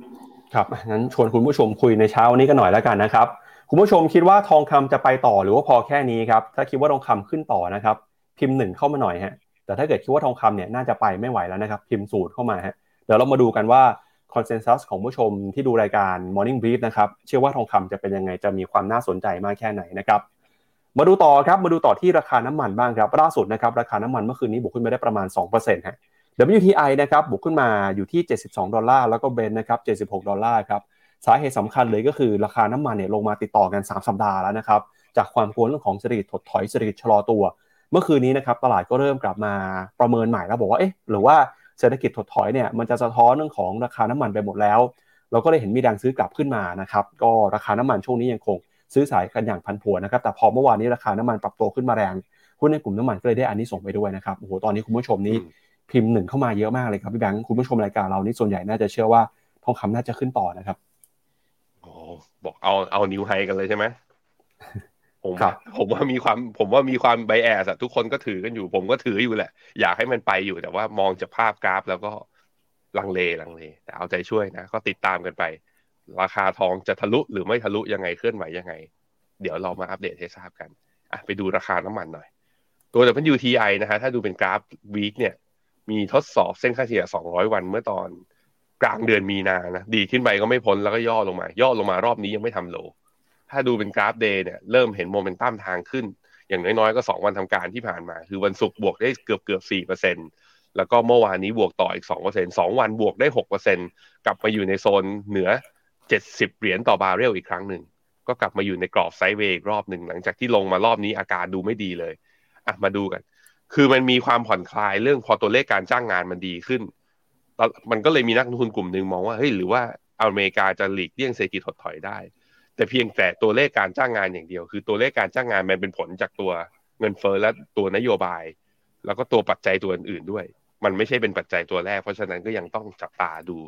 ครับงั้นชวนคุณผู้ชมคุยในเช้านี้กันหน่อยแล้วกันนะครับ คุณผู้ชมคิดว่าทองคำจะไปต่อหรือว่าพอแค่นี้ครับ ถ้าคิดว่าทองคำขึ้นต่อนะครับ พิมพ์หนึ่งเข้ามาหน่อยฮะแต่ถ้าเกิดคิดว่าทองคำเนี่ยน่าจะไปไม่ไหวแล้วนะครับ พิมพ์ศูนย์เข้ามาฮะเดี๋ยวเรามาดูกันว่าคอนเซนแซสของผู้ชมที่ดูรายการ Morning Brief นะครับเชื่อว่าทองคำจะเป็นยังไงจะมีความน่าสนใจมากแค่ไหนนะครับ มาดูต่อครับมาดูต่อที่ราคาน้ำมันบ้างครับล่าสุดนะครับราคาน้ำมันเมื่อคืนนี้บวกขึ้นมาได้ประมาณ2%ฮะ WTI นะครับบวกขึ้นมาอยู่ที่ 72 ดอลลาร์แล้วก็เบนนะครับ 76 ดอลลาร์ครับสาเหตุสำคัญเลยก็คือราคาน้ำมันเนี่ยลงมาติดต่อกัน 3 สัปดาห์แล้วนะครับจากความกลัวเรื่องของเศรษฐกิจถดถอยเศรษฐกิจชะลอตัว เมื่อคืนนี้นะครับตลาดก็เริ่มกลับมาประเมินใหม่แล้วบอกว่าเอ๊ะหรือว่าเศรษฐกิจถดถอยเนี่ยมันจะสะท้อนเรื่องของราคาน้ำมันไปหมดแล้ว เราก็เลยเห็นมีแรงซื้อกลับขึ้นมานะครับก็ราคาน้ำมันช่วงนี้ยังคง ซื้อสายกันอย่างพันผวนนะครับ แต่พอเมื่อวานนี้ราคาน้ำมันปรับตัวขึ้นมาแรงหุ้นในกลุ่มน้ำมันก็เลยได้อานิสงส์ไปด้วยนะครับโอ้โหตอนนี้คุณผู้ชมนี่อืมพิมพ์หนึ่งเข้ามาเยอะมากเลยครับพี่แบงค์คุณผู้ชมรายการเรานี่ส่วนใหญ่น่าจะเชื่อว่าทองคำน่าจะขึ้นต่อนะครับโอ้บอกเอาเอา new high กันเลยใช่ไหมผมครับผมว่ามีความผมว่ามีความ bias ทุกคนก็ถือกันอยู่ ผมก็ถืออยู่แหละ อยากให้มันไปอยู่แต่ว่ามองจากภาพกราฟแล้วก็ลังเลลังเล แต่เอาใจช่วยนะ ก็ติดตามกันไป ราคาทองจะทะลุหรือไม่ทะลุยังไงเคลื่อนไหวยังไง เดี๋ยวเรามาอัปเดตให้ทราบกันอะไปดูราคาน้ำมันหน่อย ตัว WTI นะฮะถ้าดูเป็นกราฟ week เนี่ย มีทดสอบเส้นค่าเฉลี่ย 200 วันเมื่อตอนกลางเดือนมีนานะดีดขึ้นไปก็ไม่พ้นแล้วก็ย่อลงมา ย่อลงมารอบนี้ยังไม่ทำ low ถ้าดูเป็นกราฟ day เนี่ยเริ่มเห็นโมเมนตัมทางขึ้น อย่างน้อยๆก็ 2 วันทำการที่ผ่านมา คือวันศุกร์บวกได้เกือบเกือบ4เปอร์เซ็นต์แล้วก็เมื่อวานนี้บวกต่ออีก2เปอร์เซ็นต์สองวันบวกได้6เปอร์เซ็นต์กลับมาอยู่ในโซนเหนือ 70 เหรียญต่อบาร์เรลอีกครั้งหนึ่ง ก็กลับมาอยู่ในกรอบไซด์เวย์อีกรอบหนึ่งหลังจากที่ลงมารอบนี้อาการดูไม่ดีเลยอะมาดูกัน คือมันมีความผ่อนคลายเรื่องพอตัวเลขการจ้างงานมันดีขึ้น มันก็เลยมีนักลงทุนกลุ่มหนึ่งมองว่าเฮ้ยหรือว่าอเมริกาจะหลีกเลี่ยงเศรษฐกิจถดถอยได้ แต่เพียงแต่ตัวเลขการจ้างงานอย่างเดียว คือตัวเลขการจ้างงานมันเป็นผลจากตัวเงินเฟ้อและตัวนโยบาย แล้วก็ตัวปัจจัยตัวอื่นๆด้วย มันไม่ใช่เป็นปัจจัยตัวแรก เพราะฉะนั้นก็ยังต้องจับตาดู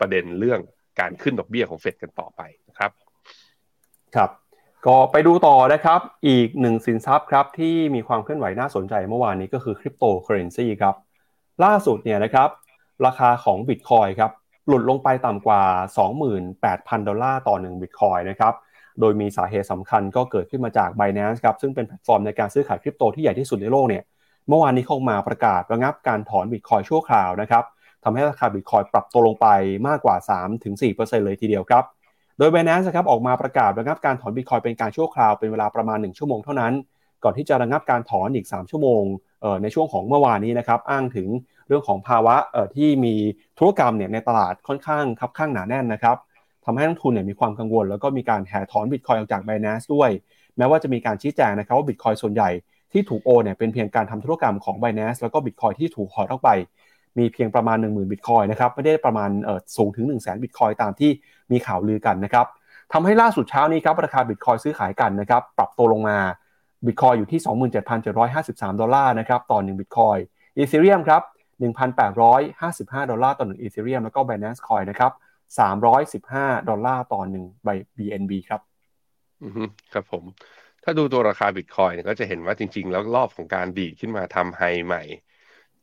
ประเด็นเรื่อง การขึ้นดอกเบี้ยของเฟดกันต่อไปนะครับ ครับ ก็ไปดูต่อนะครับ อีกหนึ่งสินทรัพย์ครับที่มีความเคลื่อนไหวน่าสนใจเมื่อวานนี้ก็คือคริปโตเคอเรนซีครับ ล่าสุดเนี่ยนะครับ ราคาของบิตคอยน์ครับหลุดลงไปต่ำกว่า 28,000 ดอลลาร์ต่อ1บิตคอยน์นะครับ โดยมีสาเหตุสำคัญก็เกิดขึ้นมาจาก Binance ครับ ซึ่งเป็นแพลตฟอร์มในการซื้อขายคริปโตที่ใหญ่ที่สุดในโลกเนี่ย เมื่อวานนี้เข้ามาประกาศระงับการถอนบิตคอยน์ชั่วคราวนะครับ ทำให้ราคาบิตคอยน์ปรับตัวลงไปมากกว่า 3-4%เลยทีเดียวครับ โดย Binance นะครับออกมาประกาศระงับการถอนบิตคอยน์เป็นการชั่วคราวเป็นเวลาประมาณ 1 ชั่วโมงเท่านั้น ก่อนที่จะระงับการถอนอีก 3 ชั่วโมงในช่วงของเมื่อวานนี้นะครับอ้างถึงเรื่องของภาวะที่มีธุรกรรมเนี่ยในตลาดค่อนข้างคับข้างหนาแน่นนะครับทำให้นักลงทุนเนี่ยมีความกังวล แล้วก็มีการแห่ถอนบิตคอยน์ออกจาก Binance ด้วย แม้ว่าจะมีการชี้แจงนะครับว่าบิตคอยน์ส่วนใหญ่ที่ถูกโอนเนี่ยเป็นเพียงการทำธุรกรรมของ Binance แล้วก็บิตคอยน์ที่ถูกถอนออกไป มีเพียงประมาณ 10,000บิตคอยน์นะครับไม่ได้ประมาณเออสูงถึง 1 0 0 0 0แสนบิตคอยน์ตามที่มีข่าวลือกันนะครับทำให้ล่าสุดเช้านี้ครับราคาบิตคอยน์ซื้อขายกันนะครับปรับตัวลงมาบิตคอยน์อยู่ที่ 27,753 ดอลลาร์นะครับต่อ1บิตคอยน์อีเธเรียมครับ1,855 ดอลลาร์ต่อ1อีเธเรียมแล้วก็ Binance Coin นะครับ315 ดอลลาร์ต่อ1ใบ BNB ครับอือฮึครับผม ถ้าดูตัวราคาบิตคอยเนี่ยก็จะเห็นว่าจริง ๆ แล้วรอบของการดีดขึ้นมาทำไฮใหม่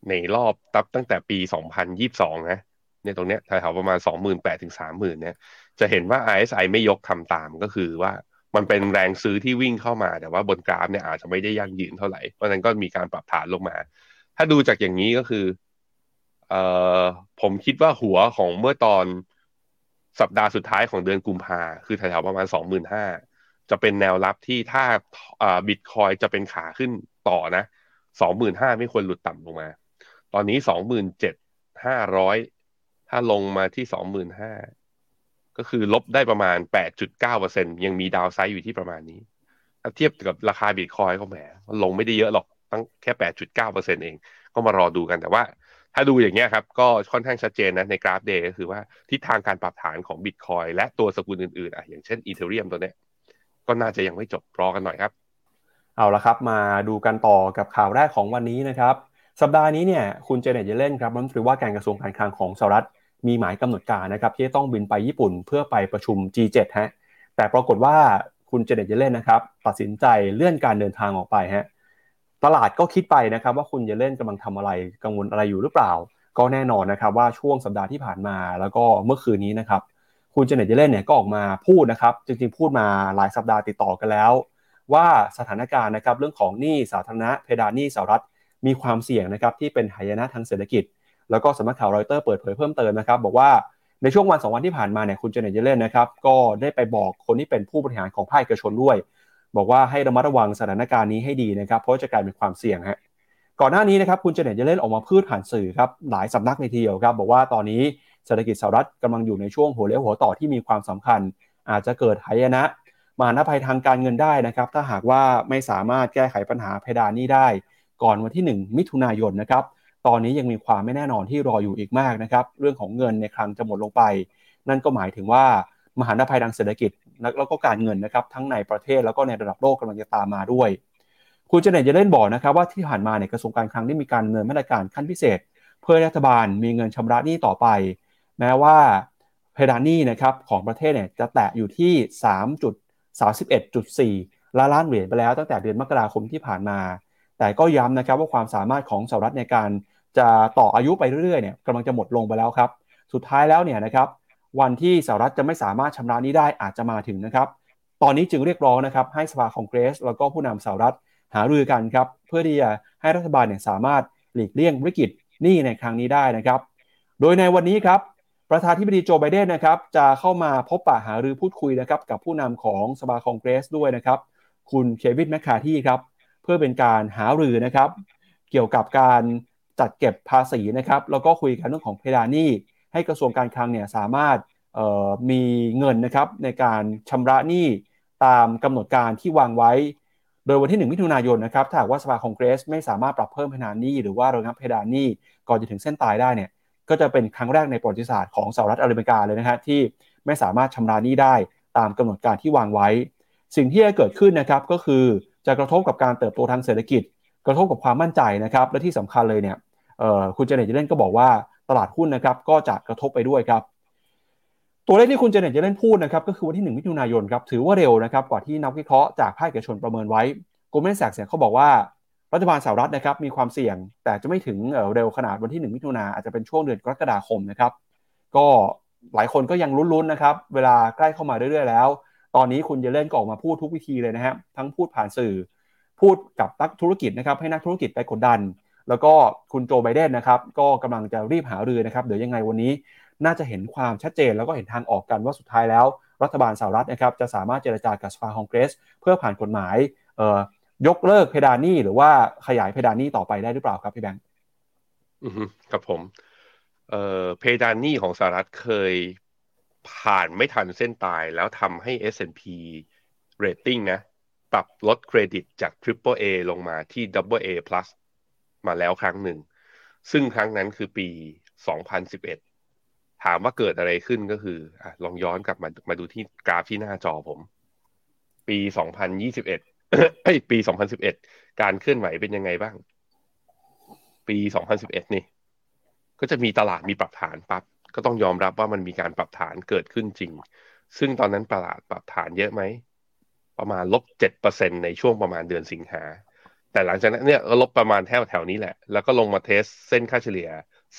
ในรอบตับตั้งแต่ปี 2022 นะเนี่ยตรงเนี้ยแถวๆประมาณ 28,000ถึง30,000เนี่ยจะเห็นว่า RSI ไม่ยกทำตามก็คือว่ามันเป็นแรงซื้อที่วิ่งเข้ามา แต่ว่าบนกราฟเนี่ยอาจจะไม่ได้ยั่งยืนเท่าไหร่ เพราะนั้นก็มีการปรับฐานลงมา ถ้าดูจากอย่างนี้ก็คือเอ่อผมคิดว่าหัวของเมื่อตอนสัปดาห์สุดท้ายของเดือนกุมภาคือแถวๆประมาณ 25,000 จะเป็นแนวรับที่ถ้าบิตคอยจะเป็นขาขึ้นต่อนะ 25,000 ไม่ควรหลุดต่ำลงมา ตอนนี้27,500ถ้าลงมาที่25,000ก็คือลบได้ประมาณ8.9%ยังมีดาวไซด์อยู่ที่ประมาณนี้ ถ้าเทียบกับราคาบิตคอยก็แหมมันลงไม่ได้เยอะหรอกตั้งแค่8.9%เอง ก็มารอดูกันแต่ว่า ถ้าดูอย่างเงี้ยครับก็ค่อนข้างชัดเจนนะในกราฟ day ก็คือว่าทิศทางการปรับฐานของบิตคอยน์และตัวสกุลอื่นๆอะอย่างเช่นอีเธเรียมตัวเนี้ยก็น่าจะยังไม่จบรอกันหน่อยครับ เอาละครับ มาดูกันต่อกับข่าวแรกของวันนี้นะครับ สัปดาห์นี้เนี่ยคุณเจเน็ตเยเลนครับรัฐมนตรีว่าการกระทรวงการคลังของสหรัฐมีหมายกำหนดการนะครับที่ต้องบินไปญี่ปุ่นเพื่อไปประชุม G7 ฮะแต่ปรากฏว่าคุณเจเน็ตเยเลนนะครับตัดสินใจเลื่อนการเดินทางออกไปฮะตลาดก็คิดไปนะครับว่าคุณเยเลนกำลังทำอะไรกังวลอะไรอยู่หรือเปล่า ก็แน่นอนนะครับว่าช่วงสัปดาห์ที่ผ่านมา แล้วก็เมื่อคืนนี้นะครับคุณเจเน็ตเยเลนเนี่ยก็ออกมาพูดนะครับจริงๆพูดมาหลายสัปดาห์ติดต่อกันแล้ว ว่าสถานการณ์นะครับเรื่องของหนี้สาธารณะเพดานหนี้สหรัฐ มีความเสี่ยงนะครับที่เป็นหายนะทางเศรษฐกิจ แล้วก็สำนักข่าวรอยเตอร์เปิดเผยเพิ่มเติมนะครับบอกว่าในช่วงวันสองวันที่ผ่านมาเนี่ยคุณเจเนตเยเลนนะครับก็ได้ไปบอกคนที่เป็นผู้บริหารของภาคเอกชนด้วย บอกว่าให้ระมัดระวังสถานการณ์นี้ให้ดีนะครับเพราะจะกลายเป็นความเสี่ยงฮะก่อนหน้านี้นะครับคุณเจเนตเยเลนออกมาพูดผ่านสื่อครับหลายสำนักในทีเดียวครับบอกว่าตอนนี้เศรษฐกิจสหรัฐกำลังอยู่ในช่วงหัวเลี้ยวหัวต่อที่มีความสำคัญ อาจจะเกิดหายนะมานภัยทางการเงินได้นะครับถ้าหากว่าไม่สามารถแก้ไขปัญหาเพดานนี้ได้ ก่อนวันที่ 1 มิถุนายนนะครับตอนนี้ยังมีความไม่แน่นอนที่รออยู่อีกมากนะครับเรื่องของเงินในคลังจะหมดลงไป นั่นก็หมายถึงว่ามหาภัยทางเศรษฐกิจแล้วก็การเงินนะครับทั้งในประเทศแล้วก็ในระดับโลกกำลังจะตามมาด้วย คุณเจเน็ตจะเล่นบอกนะครับว่าที่ผ่านมาเนี่ยกระทรวงการคลังได้มีการเงินมาตรการขั้นพิเศษ เพื่อรัฐบาลมีเงินชำระหนี้ต่อไป แม้ว่าเพดานหนี้นะครับของประเทศเนี่ยจะแตะอยู่ที่ 3.31.4 ล้านล้านเหรียญไปแล้วตั้งแต่เดือนมกราคมที่ผ่านมา แต่ก็ย้ำนะครับว่าความสามารถของสหรัฐในการจะต่ออายุไปเรื่อยๆเนี่ยกำลังจะหมดลงไปแล้วครับ สุดท้ายแล้วเนี่ยนะครับวันที่สหรัฐจะไม่สามารถชำระนี้ได้อาจจะมาถึงนะครับ ตอนนี้จึงเรียกร้องนะครับให้สภาคองเกรส แล้วก็ผู้นำสหรัฐหารือกันครับเพื่อที่จะให้รัฐบาลเนี่ยสามารถหลีกเลี่ยงวิกฤตนี้ในครั้งนี้ได้นะครับ โดยในวันนี้ครับประธานธิบดีโจไบเดนนะครับจะเข้ามาพบปะหารือพูดคุยนะครับกับผู้นำของสภาคองเกรสด้วยนะครับ คุณเควินแมคคาที่ครับ เพื่อเป็นการหารือนะครับ เกี่ยวกับการจัดเก็บภาษีนะครับ แล้วก็คุยกันเรื่องของเพดานหนี้ ให้กระทรวงการคลังเนี่ยสามารถมีเงินนะครับในการชำระหนี้ตามกำหนดการที่วางไว้ โดยวันที่ 1 มิถุนายนนะครับ ถ้าหากว่าสภาคองเกรส ไม่สามารถปรับเพิ่มเพดานหนี้ หรือว่าระงับเพดานหนี้ก่อนจะถึงเส้นตายได้เนี่ย ก็จะเป็นครั้งแรกในประวัติศาสตร์ของสหรัฐอเมริกาเลยนะครับที่ไม่สามารถชำระหนี้ได้ตามกำหนดการที่วางไว้ สิ่งที่จะเกิดขึ้นนะครับก็คือ จะกระทบกับการเติบโตทางเศรษฐกิจ กระทบกับความมั่นใจนะครับและที่สำคัญเลยเนี่ยคุณเจเน็ตเจเลนก็บอกว่าตลาดหุ้นนะครับก็จะกระทบไปด้วยครับ ตัวเลขที่คุณเจเน็ตเจเลนพูดนะครับก็คือวันที่ 1 มิถุนายนครับถือว่าเร็วนะครับกว่าที่นักวิเคราะห์จากภาคเอกชนประเมินไว้กูเมนแซกเนี่ยเขาบอกว่ารัฐบาลสหรัฐนะครับมีความเสี่ยง แต่จะไม่ถึงเร็วขนาดวันที่ 1 มิถุนาอาจจะเป็นช่วงเดือนกรกฎาคมนะครับ ก็หลายคนก็ยังลุ้นๆนะครับ เวลาใกล้เข้ามาเรื่อยๆแล้ว ตอนนี้คุณเยเลนก็ออกมาพูดทุกวิธีเลยนะครับทั้งพูดผ่านสื่อ พูดกับนักธุรกิจนะครับให้นักธุรกิจไปกดดัน แล้วก็คุณโจไบเดนนะครับก็กำลังจะรีบหารือนะครับเดี๋ยวยังไงวันนี้น่าจะเห็นความชัดเจนแล้วก็เห็นทางออกกันว่าสุดท้ายแล้ว รัฐบาลสหรัฐนะครับจะสามารถเจรจากับสภาคองเกรส เพื่อผ่านกฎหมายยกเลิกเพดานนี้หรือว่าขยายเพดานนี้ต่อไปได้หรือเปล่าครับพี่แบงค์อืมครับผมเอ่อเพดานนี้ของสหรัฐเคย ผ่านไม่ทันเส้นตายแล้วทำให้ S&P rating นะ ปรับลดเครดิตจาก Triple A ลงมาที่ Double A plus มาแล้วครั้งหนึ่ง ซึ่งครั้งนั้นคือปี 2011 ถามว่าเกิดอะไรขึ้นก็คืออลองย้อนกลับมามาดูที่กราฟที่หน้าจอผม ปี 2021เอ้ยปี 2011 การเคลื่อนไหวเป็นยังไงบ้าง ปี 2011 นี่ ก็จะมีตลาดมีปรับฐานปับ๊บ ก็ต้องยอมรับว่ามันมีการปรับฐานเกิดขึ้นจริง ซึ่งตอนนั้นตลาดปรับฐานเยอะไหม ประมาณลบเจ็ดเปอร์เซ็นในช่วงประมาณเดือนสิงหา แต่หลังจากนั้นเนี่ยก็ลบประมาณแถวแถวนี้แหละ แล้วก็ลงมาเทสเส้นค่าเฉลี่ย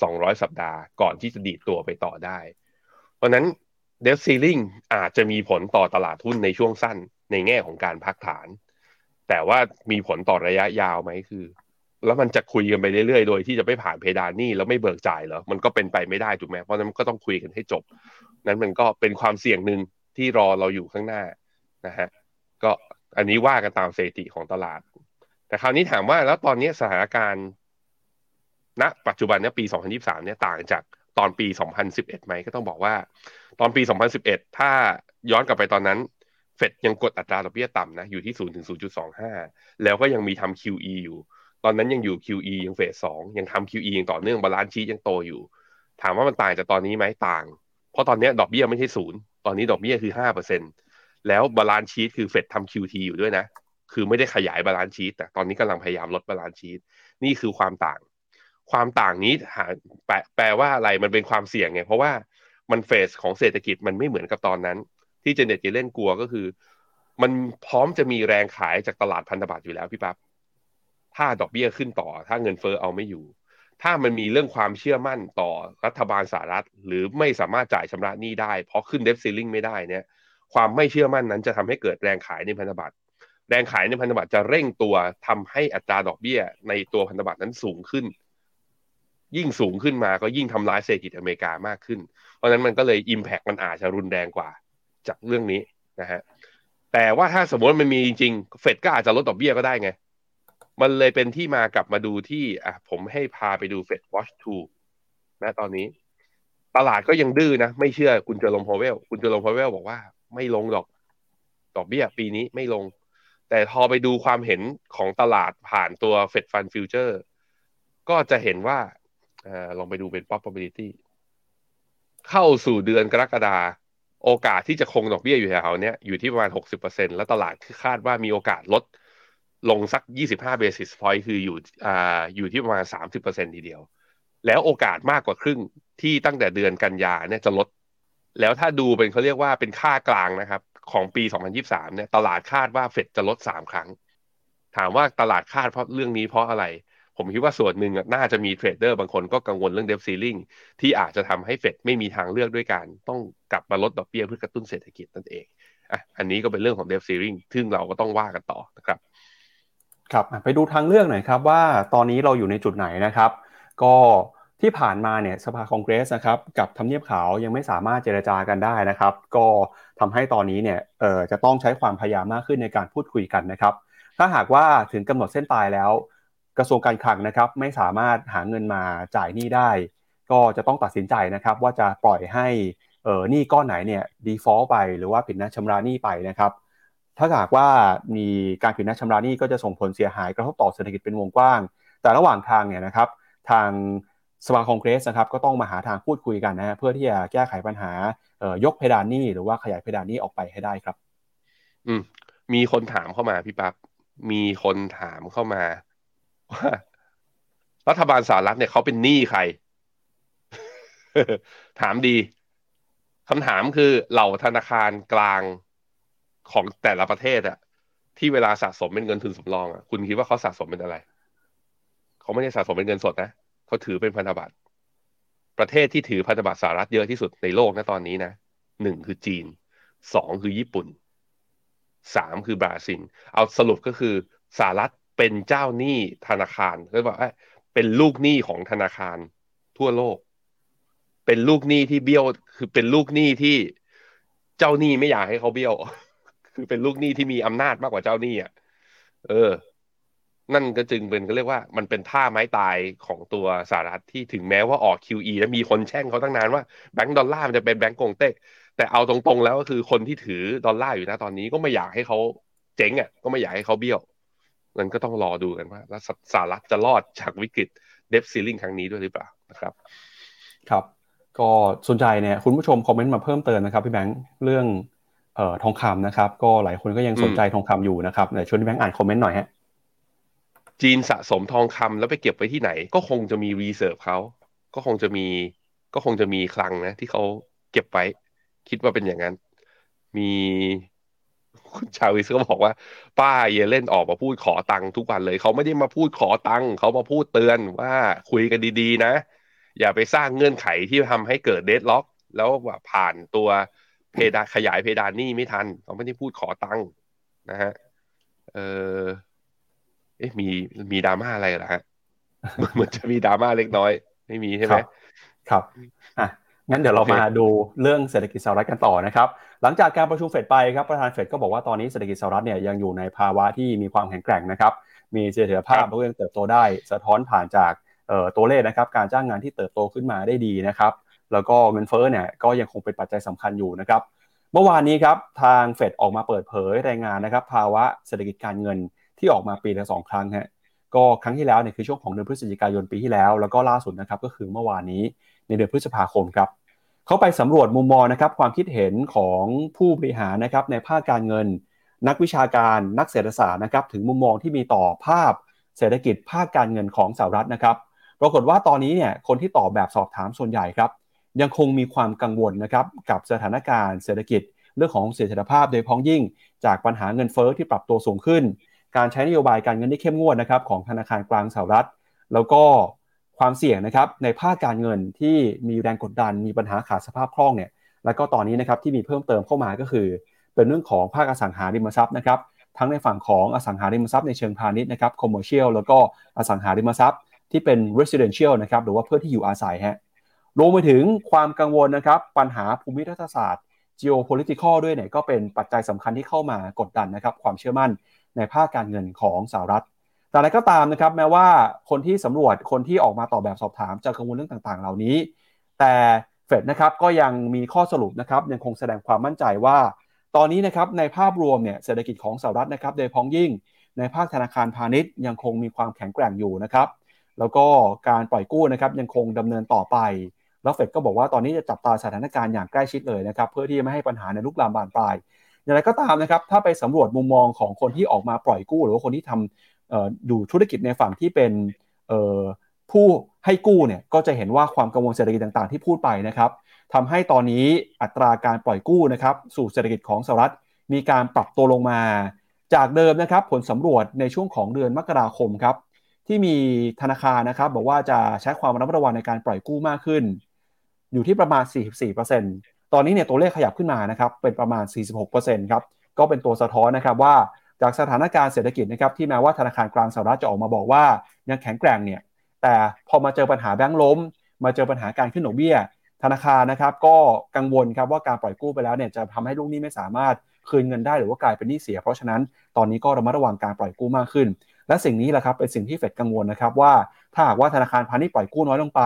200 สัปดาห์ก่อนที่จะดีดตัวไปต่อได้ เพราะนั้นเดฟซีลิงอาจจะมีผลต่อตลาดหุ้นในช่วงสั้นในแง่ของการพักฐาน แต่ว่ามีผลต่อระยะยาวไหมคือ แล้วมันจะคุยกันไปเรื่อยๆ โดยที่จะไม่ผ่านเพดานนี่แล้วไม่เบิกจ่ายเหรอ มันก็เป็นไปไม่ได้ถูกไหมเพราะนั้นก็ต้องคุยกันให้จบ นั้นมันก็เป็นความเสี่ยงหนึ่งที่รอเราอยู่ข้างหน้านะฮะ ก็อันนี้ว่ากันตามสถิติของตลาด แต่คราวนี้ถามว่าแล้วตอนนี้สถานการณ์ณปัจจุบันเนี้ยปี 2023 เนี่ยต่างจากตอนปี 2011 ไหมก็ต้องบอกว่า ตอนปี 2011 ถ้าย้อนกลับไปตตอนนั้นเฟดยังกดอัตราดอกเบี้ยต่ำนะอยู่ที่ 0 ถึง 0.25 แล้วก็ยังมีทำ QE อยู่ อนนั้นยังอยู่ QE ยัง phase สองยังทำ QE ยังต่อเนื่อง balance sheet ยังโตอยู่ ถามว่ามันต่างจากตอนนี้ไหมต่าง เพราะตอนนี้ดอกเบี้ยไม่ใช่ศูนย์ตอนนี้ดอกเบี้ยคือ5%แล้ว balance sheet คือเฟดทำ QT อยู่ด้วยนะ คือไม่ได้ขยาย balance sheet แต่ตอนนี้กำลังพยายามลด balance sheet นี่คือความต่าง ความต่างนี้หาแปลแปลว่าอะไรมันเป็นความเสี่ยงไงเพราะว่ามันเฟสของเศรษฐกิจมันไม่เหมือนกับตอนนั้น ที่เจเน็ตจะเล่นกลัวก็คือ มันพร้อมจะมีแรงขายจากตลาดพันธบัตรอยู่แล้วพี่ปับ๊บ ถ้าดอกเบี้ยขึ้นต่อ ถ้าเงินเฟอ้อเอาไม่อยู่ ถ้ามันมีเรื่องความเชื่อมั่นต่อรัฐบาลสหรัฐ หรือไม่สามารถจ่ายชำระหนี้ได้ เพราะขึ้นเดฟซิลลิงไม่ได้เนี่ย ความไม่เชื่อมั่นนั้นจะทำให้เกิดแรงขายในพันธบัตรแรงขายในพันธบัตรจะเร่งตัวทำให้อัตราดอกเบี้ย ในตัวพันธบัตรนั้นสูงขึ้น ยิ่งสูงขึ้นมาก็ยิ่งทำร้ายเศรษฐกิจอเมริกามากขึ้น เพราะนั้นมันก็เลย Impact มันอาจจะรุนแรงกว่า จากเรื่องนี้นะฮะแต่ว่าถ้าสมมติมันมีจริงเฟดก็อาจจะลดดอกเบี้ยก็ได้ไง มันเลยเป็นที่มากลับมาดูที่อะผมให้พาไปดูเฟด Watch 2นะตอนนี้ ตลาดก็ยังดื้อนะ ไม่เชื่อคุณเจอลมพาวเวล คุณเจอลมพาวเวลบอกว่า ไม่ลงดอกดอกเบี้ยปีนี้ไม่ลง แต่พอไปดูความเห็นของตลาดผ่านตัว Fed Fund Future ก็จะเห็นว่าอลองไปดูเป็น probability เข้าสู่เดือนกรกฎาโอกาสที่จะคงดอกเบี้ยอยู่แถวเนี้ยอยู่ที่ประมาณ 60%แล้วตลาดคาดว่ามีโอกาสลด ลงสัก 25 basis point คืออยู่อ่าอยู่ที่ประมาณ 30%ทีเดียว แล้วโอกาสมากกว่าครึ่งที่ตั้งแต่เดือนกันยาเนี่ยจะลด แล้วถ้าดูเป็นเขาเรียกว่าเป็นค่ากลางนะครับ ของปี 2023 เนี่ยตลาดคาดว่าเฟดจะลด 3 ครั้ง ถามว่าตลาดคาดเพราะเรื่องนี้เพราะอะไร ผมคิดว่าส่วนหนึ่งน่าจะมี trader บางคนก็กังวลเรื่อง debt ceiling ที่อาจจะทำให้เฟดไม่มีทางเลือกด้วยการต้องกลับมาลดดอกเบี้ยเพื่อกระตุ้นเศรษฐกิจนั่นเองอะอันนี้ก็เป็นเรื่องของ debt ceiling ซึ่งเราก็ต้องว่ากันต่อนะครับ ครับไปดูทางเลือกหน่อยครับว่าตอนนี้เราอยู่ในจุดไหนนะครับ ก็ที่ผ่านมาเนี่ยสภาคองเกรสนะครับกับทำเนียบขาวยังไม่สามารถเจรจากันได้นะครับ ก็ทำให้ตอนนี้เนี่ยเออจะต้องใช้ความพยายามมากขึ้นในการพูดคุยกันนะครับ ถ้าหากว่าถึงกำหนดเส้นตายแล้ว กระทรวงการคลังนะครับไม่สามารถหาเงินมาจ่ายหนี้ได้ ก็จะต้องตัดสินใจนะครับ ว่าจะปล่อยให้เออหนี้ก้อนไหนเนี่ย default ไปหรือว่าผิดนัดชำระหนี้ไปนะครับ ถ้าหากว่ามีการผิดนัดชำระหนี้ก็จะส่งผลเสียหายกระทบต่อเศรษฐกิจเป็นวงกว้าง แต่ระหว่างทางเนี่ยนะครับทางสภาคองเกรสนะครับก็ต้องมาหาทางพูดคุยกันนะเพื่อที่จะแก้ไขปัญหายกเพดานหนี้หรือว่าขยายเพดานหนี้ออกไปให้ได้ครับ อืมมีคนถามเข้ามาพี่ปับ๊บมีคนถามเข้ามาว่ารัฐบาลสหรัฐเนี่ยเขาเป็นหนี้ใคร ถามดีคำถามคือเหล่าธนาคารกลาง ของแต่ละประเทศอะที่เวลาสะสมเป็นเงินทุนสำรองอะคุณคิดว่าเขาสะสมเป็นอะไร เขาไม่ได้สะสมเป็นเงินสดนะเขาถือเป็นพันธบัตรประเทศที่ถือพันธบัตรสหรัฐเยอะที่สุดในโลกนะตอนนี้นะหนึ่งคือจีนสองคือญี่ปุ่นสามคือบราซิลเอาสรุปก็คือสหรัฐเป็นเจ้าหนี้ธนาคารเรียกว่าเป็นลูกหนี้ของธนาคารทั่วโลก เป็นลูกหนี้ที่เบี้ยว คือเป็นลูกหนี้ที่เจ้าหนี้ไม่อยากให้เขาเบี้ยว คือเป็นลูกหนี้ที่มีอำนาจมากกว่าเจ้าหนี้อะเออ นั่นก็จึงเป็นก็เรียกว่ามันเป็นท่าไม้ตายของตัวสหรัฐที่ถึงแม้ว่าออก QE แล้วมีคนแช่งเขาตั้งนานว่าแบงก์ดอลลาร์มันจะเป็นแบงก์กงเต็กแต่เอาตรงๆแล้วก็คือคนที่ถือดอลลาร์อยู่นะตอนนี้ก็ไม่อยากให้เขาเจ๊งอะก็ไม่อยากให้เขาเบี้ยวมันก็ต้องรอดูกันว่า แล้วสหรัฐจะรอดจากวิกฤต debt ceiling ครั้งนี้ด้วยหรือเปล่านะครับ ครับ ก็สนใจเนี่ยคุณผู้ชมคอมเมนต์มาเพิ่มเติมนะครับพี่แบงค์เรื่อง ทองคำนะครับ ก็หลายคนก็ยังสนใจทองคำอยู่นะครับเดี๋ยวชวนพี่แบงค์อ่านคอมเมนต์หน่อยฮะจีนสะสมทองคำแล้วไปเก็บไว้ที่ไหน ก็คงจะมี reserve เขาก็คงจะมี ก็คงจะมีคลังนะ ที่เขาเก็บไว้ คิดว่าเป็นอย่างนั้น มีคุณชาวิสก็บอกว่า ป้าเยเล่นออกมาพูดขอตังค์ทุกวันเลย เขาไม่ได้มาพูดขอตังค์เขามาพูดเตือนว่าคุยกันดีๆ นะ อย่าไปสร้างเงื่อนไขที่ทำให้เกิดเดดล็อก แล้วว่าผ่านตัว เพดานขยายเพดานหนี้ไม่ทันเขาไม่ได้พูดขอตังค์นะฮะเออเอ๊ะมีมีดราม่าอะไรเหรอฮะเหมือนจะมีดราม่าเล็กน้อย ไม่มีใช่ไหมครับอะงั้นเดี๋ยวเรามาดูเรื่องเศรษฐกิจสหรัฐกันต่อนะครับ หลังจากการประชุมเฟดไปครับประธานเฟดก็บอกว่าตอนนี้เศรษฐกิจสหรัฐเนี่ยยังอยู่ในภาวะที่มีความแข็งแกร่งนะครับ มีเสถียรภาพแล้วก็ยังเติบโตได้ สะท้อนผ่านจากตัวเลขนะครับ การจ้างงานที่เติบโตขึ้นมาได้ดีนะครับ แล้วก็เงินเฟ้อเนี่ยก็ยังคงเป็นปัจจัยสำคัญอยู่นะครับ เมื่อวานนี้ครับทางเฟดออกมาเปิดเผยรายงานนะครับ ภาวะเศรษฐกิจการเงินที่ออกมาปีละสองครั้งฮะก็ครั้งที่แล้วเนี่ยคือช่วงของเดือนพฤศจิกายนปีที่แล้ว แล้วก็ล่าสุดนะครับก็คือเมื่อวานนี้ในเดือนพฤษภาคมครับเขาไปสำรวจมุมมองนะครับความคิดเห็นของผู้บริหารนะครับในภาคการเงิน นักวิชาการนักเศรษฐศาสตร์นะครับถึงมุมมองที่มีต่อภาพเศรษฐกิจภาคการเงินของสหรัฐนะครับ ปรากฏว่าตอนนี้เนี่ยคนที่ตอบแบบสอบถามส่วนใหญ่ครับ ยังคงมีความกังวลนะครับกับสถานการณ์เศรษฐกิจ เรื่องของเสถียรภาพโดยพ้องยิ่ง จากปัญหาเงินเฟอ้อที่ปรับตัวสูงขึ้น การใช้นโยบายการเงินที่เข้มงวดนะครับของธนาคารกลางสหรัฐ แล้วก็ความเสี่ยงนะครับในภาคการเงินที่มีแรงกดดันมีปัญหาขาดสภาพคล่องเนี่ยแล้วก็ตอนนี้นะครับที่มีเพิ่มเติมเข้ามาก็คือ เป็นเรื่องของภาคอสังหาริมทรัพย์นะครับทั้งในฝั่งของอสังหาริมทรัพย์ในเชิงพาณิชย์นะครับ commercial แล้วก็อสังหาริมทรัพย์ที่เป็น residential นะครับหรือว่าเพื่อที่อยู่อาศัยฮะ รวมไปถึงความกังวลนะครับปัญหาภูมิรัฐศาสตร์ geopolitical ด้วยเนี่ยก็เป็นปัจจัยสำคัญที่เข้ามากดดันนะครับความเชื่อมั่นในภาคการเงินของสหรัฐ แต่อะไรก็ตามนะครับแม้ว่าคนที่สำรวจคนที่ออกมาตอบแบบสอบถามจะกังวลเรื่องต่างๆ เหล่านี้ แต่เฟดนะครับก็ยังมีข้อสรุปนะครับยังคงแสดงความมั่นใจว่า ตอนนี้นะครับในภาพรวมเนี่ยเศรษฐกิจของสหรัฐนะครับโดยพ้องยิ่ง ในภาคธนาคารพาณิชย์ยังคงมีความแข็งแกร่งอยู่นะครับแล้วก็การปล่อยกู้นะครับยังคงดำเนินต่อไป แล้วเฟดก็บอกว่าตอนนี้จะจับตาสถานการณ์อย่างใกล้ชิดเลยนะครับเพื่อที่จะไม่ให้ปัญหาในลุกลามบานปลายอย่างไรก็ตามนะครับถ้าไปสำรวจมุมมองของคนที่ออกมาปล่อยกู้ หรือว่าคนที่ทำดูธุรกิจในฝั่งที่เป็นผู้ให้กู้เนี่ยก็จะเห็นว่าความกังวลเศรษฐกิจต่างๆ ที่พูดไปนะครับทำให้ตอนนี้อัตราการปล่อยกู้นะครับสู่เศรษฐกิจของสหรัฐมีการปรับตัวลงมา จากเดิมนะครับผลสำรวจในช่วงของเดือนมกราคมครับที่มีธนาคารนะครับบอกว่าจะใช้ความระมัดระวังในการปล่อยกู้มากขึ้น อยู่ที่ประมาณ 44%ตอนนี้เนี่ยตัวเลขขยับขึ้นมานะครับเป็นประมาณ 46%ครับก็เป็นตัวสะท้อนนะครับว่าจากสถานการณ์เศรษฐกิจนะครับที่แม้ว่าธนาคารกลางสหรัฐจะออกมาบอกว่ายังแข็งแกร่งเนี่ยแต่พอมาเจอปัญหาแบงก์ล้ม มาเจอปัญหาการขึ้นดอกเบี้ย ธนาคารนะครับก็กังวลครับว่าการปล่อยกู้ไปแล้วเนี่ยจะทำให้ลูกหนี้ไม่สามารถคืนเงินได้หรือว่ากลายเป็นหนี้เสีย เพราะฉะนั้นตอนนี้ก็ระมัดระวังการปล่อยกู้มากขึ้น และสิ่งนี้แหละครับเป็นสิ่งที่เฟดกังวลนะครับว่าถ้าหากว่าธนาคารพาณิชย์ปล่อยกู้น้อยลงไป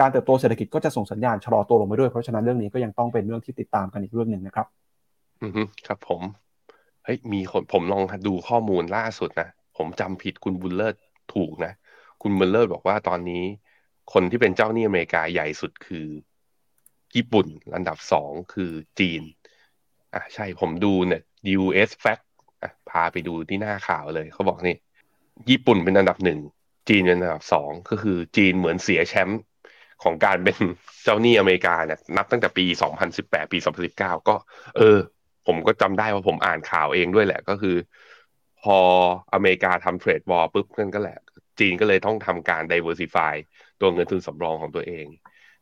การเติบโตเศรษฐกิจก็จะส่งสัญญาณชะลอตัวลงไปด้วย เพราะฉะนั้นเรื่องนี้ก็ยังต้องเป็นเรื่องที่ติดตามกันอีกเรื่องหนึ่งนะครับ อือครับผมเฮ้ยมีคนผมลองดูข้อมูลล่าสุดนะ ผมจำผิดคุณบุลเลอร์ถูกนะ คุณบุลเลอร์บอกว่าตอนนี้ คนที่เป็นเจ้าหนี้อเมริกาใหญ่สุดคือ ญี่ปุ่นอันดับสองคือจีนอะใช่ผมดูเนี่ย US Fact อะพาไปดูที่หน้าข่าวเลยเขาบอกนี่ ญี่ปุ่นเป็นอันดับหนึ่งจีนเป็นอันดับสองก็คือจีนเหมือนเสียแชมป์ ของการเป็นเจ้าหนี้อเมริกาเนี่ยนับตั้งแต่ปี 2018 ปี 2019 ก็ เออ ผมก็จำได้ว่าผมอ่านข่าวเองด้วยแหละ ก็คือ พออเมริกาทำเทรดวอลปุ๊บนั่นก็แหละ จีนก็เลยต้องทำการ diversify ตัวเงินทุนสำรองของตัวเอง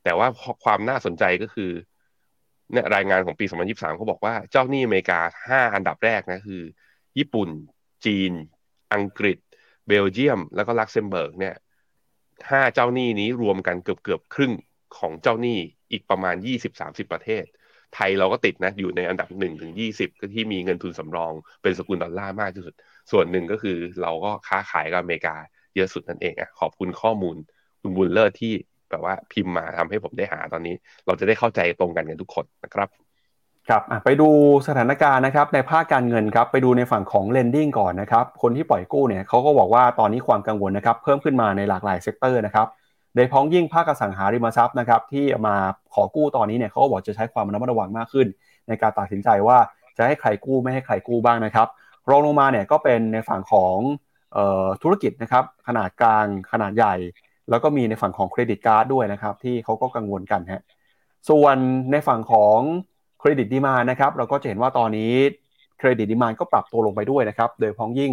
แต่ว่าความน่าสนใจก็คือเนี่ยรายงานของปี 2023เขาบอกว่าเจ้าหนี้อเมริกา 5 อันดับแรกนะคือ ญี่ปุ่น จีน อังกฤษ เบลเยียม แล้วก็ลักเซมเบิร์กเนี่ย ห้าเจ้าหนี้นี้รวมกันเกือบเกือบครึ่งของเจ้าหนี้อีกประมาณ 20-30 ประเทศ ไทยเราก็ติดนะอยู่ในอันดับหนึ่งถึงยี่สิบก็ที่มีเงินทุนสำรองเป็นสกุลดอลลาร์มากที่สุด ส่วนหนึ่งก็คือเราก็ค้าขายกับอเมริกาเยอะสุดนั่นเองอะขอบคุณข้อมูลคุณบุญเลิศที่แบบว่าพิมพ์มาทำให้ผมได้หาตอนนี้ เราจะได้เข้าใจตรงกันกันทุกคนนะครับ ครับไปดูสถานการณ์นะครับในภาคการเงินครับไปดูในฝั่งของ lending ก่อนนะครับคนที่ปล่อยกู้เนี่ยเขาก็บอกว่าตอนนี้ความกังวลนะครับเพิ่มขึ้นมาในหลากหลาย sector นะครับโดยเฉพาะอย่างยิ่งภาคอสังหาริมทรัพย์นะครับที่มาขอกู้ตอนนี้เนี่ยเขาก็บอกจะใช้ความระมัดระวังมากขึ้น ในการตัดสินใจว่าจะให้ใครกู้ไม่ให้ใครกู้บ้างนะครับรองลงมาเนี่ยก็เป็นในฝั่งของธุรกิจนะครับขนาดกลางขนาดใหญ่ แล้วก็มีในฝั่งของ credit card ด้วยนะครับที่เขาก็กังวลกันฮะส่วนในฝั่งของ credit demand นะครับเราก็จะเห็นว่าตอนนี้ credit demand ก็ปรับตัวลงไปด้วยนะครับ โดยเฉพาะอย่างยิ่ง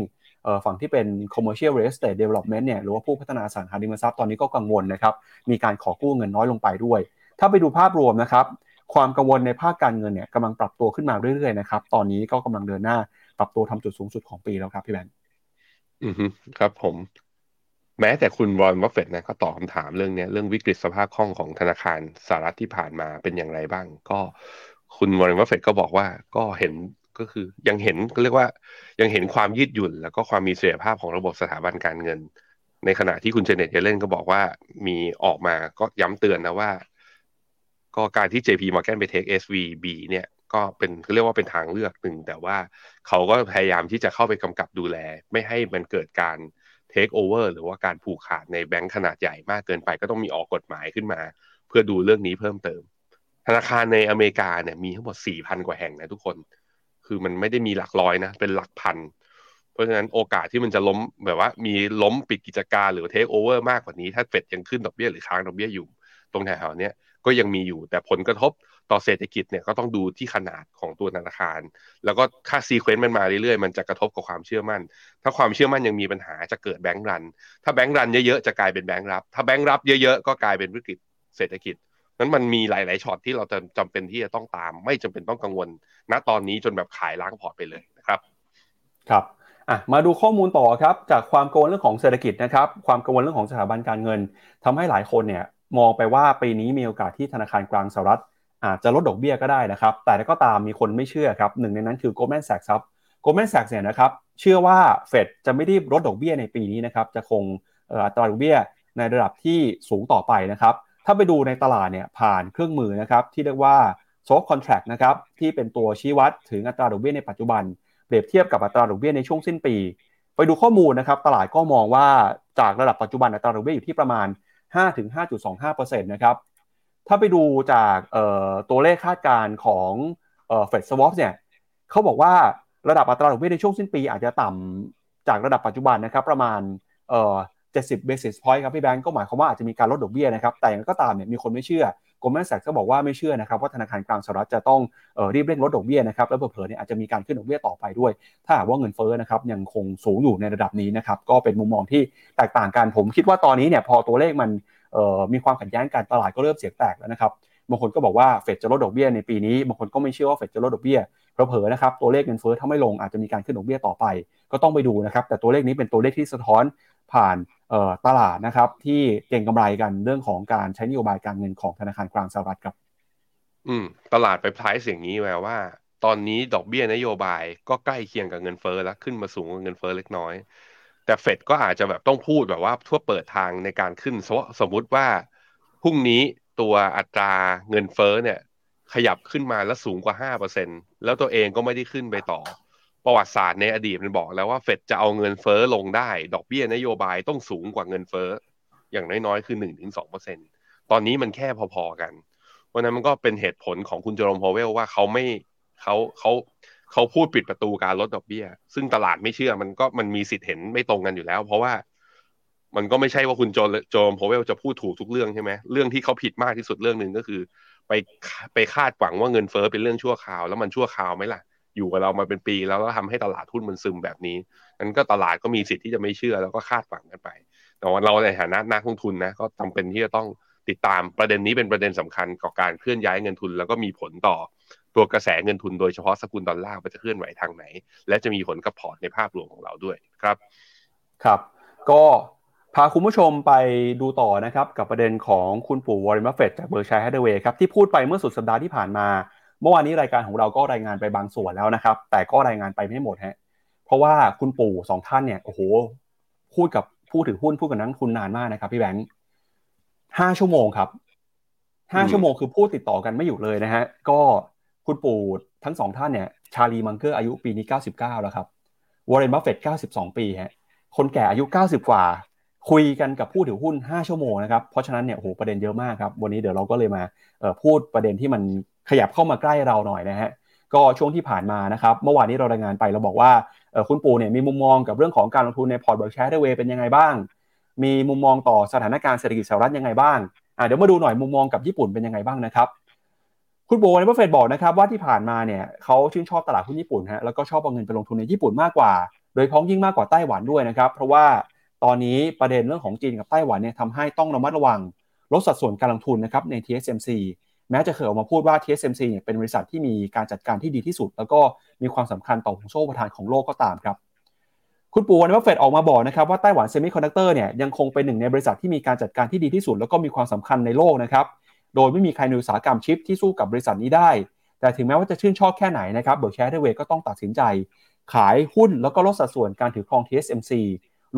ฝั่งที่เป็น commercial real estate development เนี่ยหรือว่าผู้พัฒนาอสังหาริมทรัพย์ตอนนี้ก็กังวลนะครับ มีการขอกู้เงินน้อยลงไปด้วย ถ้าไปดูภาพรวมนะครับ ความกังวลในภาคการเงินเนี่ยกำลังปรับตัวขึ้นมาเรื่อยๆนะครับ ตอนนี้ก็กำลังเดินหน้าปรับตัวทำจุดสูงสุดของปีแล้วครับพี่แบงค์อือฮึครับผม แม้แต่คุณวอร์เรนบัฟเฟตนะก็ตอบคำถามเรื่องนี้เรื่องวิกฤตสภาพคล่องของธนาคารสหรัฐที่ผ่านมาเป็นอย่างไรบ้าง ก็ คุณวอร์เรนบัฟเฟตก็บอกว่าก็เห็นก็คือยังเห็นก็เรียกว่ายังเห็นความยืดหยุ่น แล้วก็ความมีเสถียรภาพของระบบสถาบันการเงิน ในขณะที่คุณเจเน็ตเยเลนก็บอกว่ามีออกมาก็ย้ำเตือนนะว่า ก็การที่ JP Morgan ไป take SVB เนี่ยก็เป็นเรียกว่าเป็นทางเลือกหนึ่ง แต่ว่าเขาก็พยายามที่จะเข้าไปกำกับดูแล ไม่ให้มันเกิดการ take over หรือว่าการผูกขาดในแบงก์ขนาดใหญ่มากเกินไปก็ต้องมีออกกฎหมายขึ้นมา เพื่อดูเรื่องนี้เพิ่มเติม ธนาคารในอเมริกาเนี่ยมีทั้งหมด4,000กว่าแห่งนะทุกคน คือมันไม่ได้มีหลักร้อยนะ เป็นหลักพัน เพราะฉะนั้นโอกาสที่มันจะล้มแบบว่า มีล้มปิดกิจการหรือ take over มากกว่านี้ ถ้าเฟดยังขึ้นดอกเบี้ยหรือค้างดอกเบี้ยอยู่ ตรงแถวๆนี้ก็ยังมีอยู่ แต่ผลกระทบต่อเศรษฐกิจเนี่ยก็ต้องดูที่ขนาดของตัวธนาคาร แล้วก็ถ้า sequence มันมาเรื่อยๆ มันจะกระทบกับความเชื่อมั่น ถ้าความเชื่อมั่นยังมีปัญหาจะเกิด bank run ถ้า bank run เยอะๆ จะกลายเป็น bankrupt ถ้า bankrupt เยอะๆ ก็กลายเป็นวิกฤตเศรษฐกิจ นั้นมันมีหลาย ๆช็อตที่เราจะจำเป็นที่จะต้องตาม ไม่จำเป็นต้องกังวล ณตอนนี้จนแบบขายล้างพอร์ตไปเลยนะครับ ครับอะมาดูข้อมูลต่อครับ จากความกังวลเรื่องของเศรษฐกิจนะครับ ความกังวลเรื่องของสถาบันการเงินทำให้หลายคนเนี่ยมองไปว่าปีนี้มีโอกาสที่ธนาคารกลางสหรัฐอาจจะลดดอกเบี้ยก็ได้นะครับ แต่ก็ตามมีคนไม่เชื่อครับหนึ่งในนั้นคือ Goldman Sachs ครับ Goldman Sachs เนี่ยนะครับเชื่อว่าเฟดจะไม่ได้ลดดอกเบี้ยในปีนี้นะครับจะคงอัตราดอกเบี้ยในระดับที่สูงต่อไปนะครับ ถ้าไปดูในตลาดเนี่ยผ่านเครื่องมือนะครับที่เรียกว่า swap contract นะครับที่เป็นตัวชี้วัดถึงอัตราดอกเบี้ยในปัจจุบัน เปรียบเทียบกับอัตราดอกเบี้ยในช่วงสิ้นปี ไปดูข้อมูลนะครับตลาดก็มองว่าจากระดับปัจจุบันอัตราดอกเบี้ยอยู่ที่ประมาณ 5-5.25%นะครับถ้าไปดูจากตัวเลขคาดการณ์ของเฟดสวอปเนี่ยเขาบอกว่าระดับอัตราดอกเบี้ยในช่วงสิ้นปีอาจจะต่ำจากระดับปัจจุบันนะครับประมาณ 70 basis point ครับพี่แบงก์ก็หมายความว่าอาจจะมีการลดดอกเบี้ยนะครับแต่อย่างก็ตามเนี่ยมีคนไม่เชื่อ g o l d m a n Sachs ก็บอกว่าไม่เชื่อนะครับว่าธนาคารกลางสหรัฐจะต้องออรีบเร่งลดดอกเบี้ยนะครับแล้วเผลอๆเนี่ยอาจจะมีการขึ้นดอกเบี้ยต่อไปด้วย ถ้าหากว่าเงินเฟ้อนะครับยังคงสูงอยู่ในระดับนี้นะครับก็เป็นมุมมองที่แตกต่างกันผมคิดว่าตอนนี้เนี่ยพอตัวเลขมันมีความขัดแย้งกันตลาดก็เริ่มเสียงแตกแล้วนะครับบางคนก็บอกว่าเฟดจะลดดอกเบี้ยในปีนี้บางคนก็ไม่เชื่อว่าเฟดจะลดดอกเบี้ยเผลอๆนะครับตัวเลขเงินเฟ้อถ้าไม่ลงอาจจะมีการขึ้นดอกเบี้ยต่อไป ก็ต้องไปดูนะครับแต่ตัวเลขนี้เป็นตัวเลขที่สะท้อน ผ่านตลาดนะครับที่เก่งกำไรกันเรื่องของการใช้นโยบายการเงินของธนาคารกลางสหรัฐครับ อืม ตลาดไปพลายเสียงนี้แววว่า ตอนนี้ดอกเบี้ยนโยบายก็ใกล้เคียงกับเงินเฟ้อแล้วขึ้นมาสูงกว่าเงินเฟ้อเล็กน้อย แต่เฟดก็อาจจะแบบต้องพูดแบบว่าทั่วเปิดทางในการขึ้นสมมติว่าพรุ่งนี้ตัวอัตราเงินเฟ้อเนี่ย ขยับขึ้นมาแล้วสูงกว่าห้าเปอร์เซ็นแล้วตัวเองก็ไม่ได้ขึ้นไปต่อ ประวัติศาสตร์ในอดีตมันบอกแล้วว่าเฟดจะเอาเงินเฟ้อลงได้ ดอกเบี้ยนโยบายต้องสูงกว่าเงินเฟ้อ อย่างน้อยๆ คือหนึ่งถึงสองเปอร์เซ็นตอนนี้มันแค่พอๆกัน เพราะนั้นมันก็เป็นเหตุผลของคุณเจอร์มพาวเวลว่าเขาไม่เขาเขาเขาพูดปิดประตูการลดดอกเบี้ย ซึ่งตลาดไม่เชื่อมันก็มันมีสิทธิ์เห็นไม่ตรงกันอยู่แล้ว เพราะว่ามันก็ไม่ใช่ว่าคุณโจโจมพาวเวลจะพูดถูกทุกเรื่องใช่ไหมเรื่องที่เขาผิดมากที่สุดเรื่องหนึ่งก็คือ ไปไปคาดหวังว่าเงินเฟ้อเป็นเรื่องชั่วคราว แล้วมันชั่วคราวไหมล่ะ อยู่กับเรามาเป็นปีแล้วแล้วทำให้ตลาดหุ้นมันซึมแบบนี้นั้นก็ตลาดก็มีสิทธิ์ที่จะไม่เชื่อแล้วก็คาดหวังกันไปแต่ว่าเราในฐานะนักลงทุนนะก็จำเป็นที่จะต้องติดตามประเด็นนี้เป็นประเด็นสำคัญกับการเคลื่อนย้ายเงินทุน แล้วก็มีผลต่อตัวกระแสเงินทุนโดยเฉพาะสกุลดอลลาร์ว่าจะเคลื่อนไหวทางไหน และจะมีผลกับพอร์ตในภาพรวมของเราด้วยครับ ครับ ก็พาคุณผู้ชมไปดูต่อนะครับ กับประเด็นของคุณปู่วอร์เรนบัฟเฟตจากเบิร์กเชียร์แฮทาเวย์ครับที่พูดไปเมื่อสุดสัปดาห์ที่ผ่านมา เมื่อวานนี้รายการของเราก็รายงานไปบางส่วนแล้วนะครับ แต่ก็รายงานไปไม่หมดฮะเพราะว่าคุณปู่สองท่านเนี่ยโอ้โหพูดกับผู้ถือหุ้นพูดกับนักลงทุนนานมากนะครับ พี่แบงค์ห้าชั่วโมงครับห้าชั่วโมงคือพูดติดต่อกันไม่หยุดเลยนะฮะก็คุณปู่ทั้งสองท่านเนี่ย ชาร์ลีมังเกอร์อายุปีนี้เก้าสิบเก้าแล้วครับวอร์เรนบัฟเฟตเก้าสิบสองปีฮะคนแก่อายุเก้าสิบกว่า คุยกันกับผู้ถือหุ้นห้าชั่วโมงนะครับเพราะฉะนั้นเนี่ยโอ้โหประเด็นเยอะมากครับ วันนี้เดี๋ยวเราก็เลยมาพูดประเด็นที่มัน ขยับเข้ามาใกล้เราหน่อยนะฮะก็ช่วงที่ผ่านมานะครับเมื่อวานนี้เรารายงานไปเราบอกว่าคุณปู่เนี่ยมีมุมมองกับเรื่องของการลงทุนในพอร์ตเบิร์กเชียร์แฮทาเวย์เป็นยังไงบ้าง มีมุมมองต่อสถานการณ์เศรษฐกิจสหรัฐยังไงบ้างเดี๋ยวมาดูหน่อยมุมมองกับญี่ปุ่นเป็นยังไงบ้างนะครับคุณวอร์เรนบัฟเฟตบอกนะครับว่าที่ผ่านมาเนี่ยเขาชื่นชอบตลาดหุ้นญี่ปุ่นฮะแล้วก็ชอบเอาเงินไปลงทุนในญี่ปุ่นมากกว่า โดยเฉพาะอย่างยิ่งมากกว่าไต้หวันด้วยนะครับ เพราะว่าตอนนี้ประเด็นเรื่องของจีนกับไต้หวันเนี่ยทำให้ต้องระมัดระวังลดสัดส่วนการลงทุนนะครับใน TSMC แม้จะเคยออกมาพูดว่า TSMC เนี่ยเป็นบริษัทที่มีการจัดการที่ดีที่สุด แล้วก็มีความสำคัญต่อห่วงโซ่อุปทานของโลกก็ตามครับ คุณปู่วอร์เรนบัฟเฟตออกมาบอกนะครับว่าไต้หวันเซมิคอนดักเตอร์เนี่ยยังคงเป็นหนึ่งในบริษัทที่มีการจัดการที่ดีที่สุด แล้วก็มีความสำคัญในโลกนะครับโดยไม่มีใครในอุตสาหกรรมชิปที่สู้กับบริษัทนี้ได้ แต่ถึงแม้ว่าจะชื่นชอบแค่ไหนนะครับเบิร์กเชียร์แฮทาเวย์ก็ต้องตัดสินใจ ขายหุ้นแล้วก็ลดสัดส่วนการถือครอง TSMC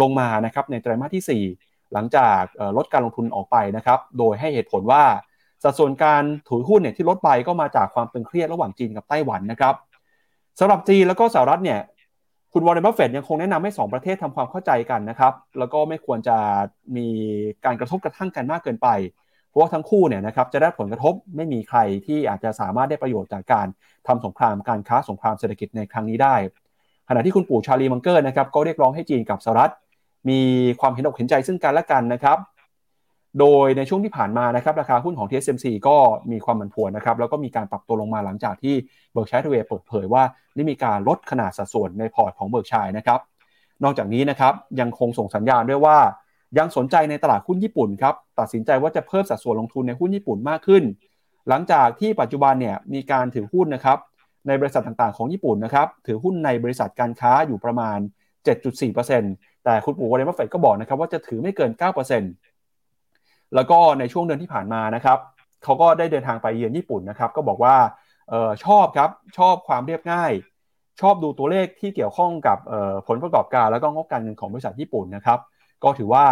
ลงมานะครับในไตรมาสที่ 4 หลังจากลดการลงทุนออกไปนะครับโดยให้เหตุผลว่า สัดส่วนการถือหุ้นเนี่ยที่ลดไปก็มาจากความตึงเครียดระหว่างจีนกับไต้หวันนะครับสำหรับจีนแล้วก็สหรัฐเนี่ยคุณวอร์เรนบัฟเฟตยังคงแนะนำให้ 2 ประเทศทำความเข้าใจกันนะครับแล้วก็ไม่ควรจะมีการกระทบกระทั่งกันมากเกินไป เพราะว่าทั้งคู่เนี่ยนะครับจะได้ผลกระทบไม่มีใครที่อาจจะสามารถได้ประโยชน์จากการทำสงครามการค้าสงครามเศรษฐกิจในครั้งนี้ได้ ขณะที่คุณปู่ชาลีมังเกอร์นะครับก็เรียกร้องให้จีนกับสหรัฐ มีความเห็นอกเห็นใจซึ่งกันและกันนะครับ โดยในช่วงที่ผ่านมานะครับราคาหุ้นของ TSMC ก็มีความผันผวนนะครับแล้วก็มีการปรับตัวลงมาหลังจากที่ Berkshire Hathaway เปิดเผยว่าได้มีการลดขนาดสัดส่วนในพอร์ตของ Berkshire นะครับนอกจากนี้นะครับยังคงส่งสัญญาณด้วยว่า ยังสนใจในตลาดหุ้นญี่ปุ่นครับตัดสินใจว่าจะเพิ่มสัดส่วนลงทุนในหุ้นญี่ปุ่นมากขึ้น หลังจากที่ปัจจุบันเนี่ยมีการถือหุ้นนะครับในบริษัทต่างๆของญี่ปุ่นนะครับถือหุ้นในบริษัทการค้าอยู่ประมาณ 7.4%แต่คุณปู่วอร์เรนบัฟเฟตก็บอกนะครับว่าจะถือไม่เกิน 9% แล้วก็ในช่วงเดือนที่ผ่านมานะครับเขาก็ได้เดินทางไปเยือนญี่ปุ่นนะครับ ก็บอกว่าออชอบครับชอบความเรียบง่าย ชอบดูตัวเลขที่เกี่ยวข้องกับผลประกอบการแล้วก็งบการเงินของบริษัทญี่ปุ่นนะครับ ก็ถือว่า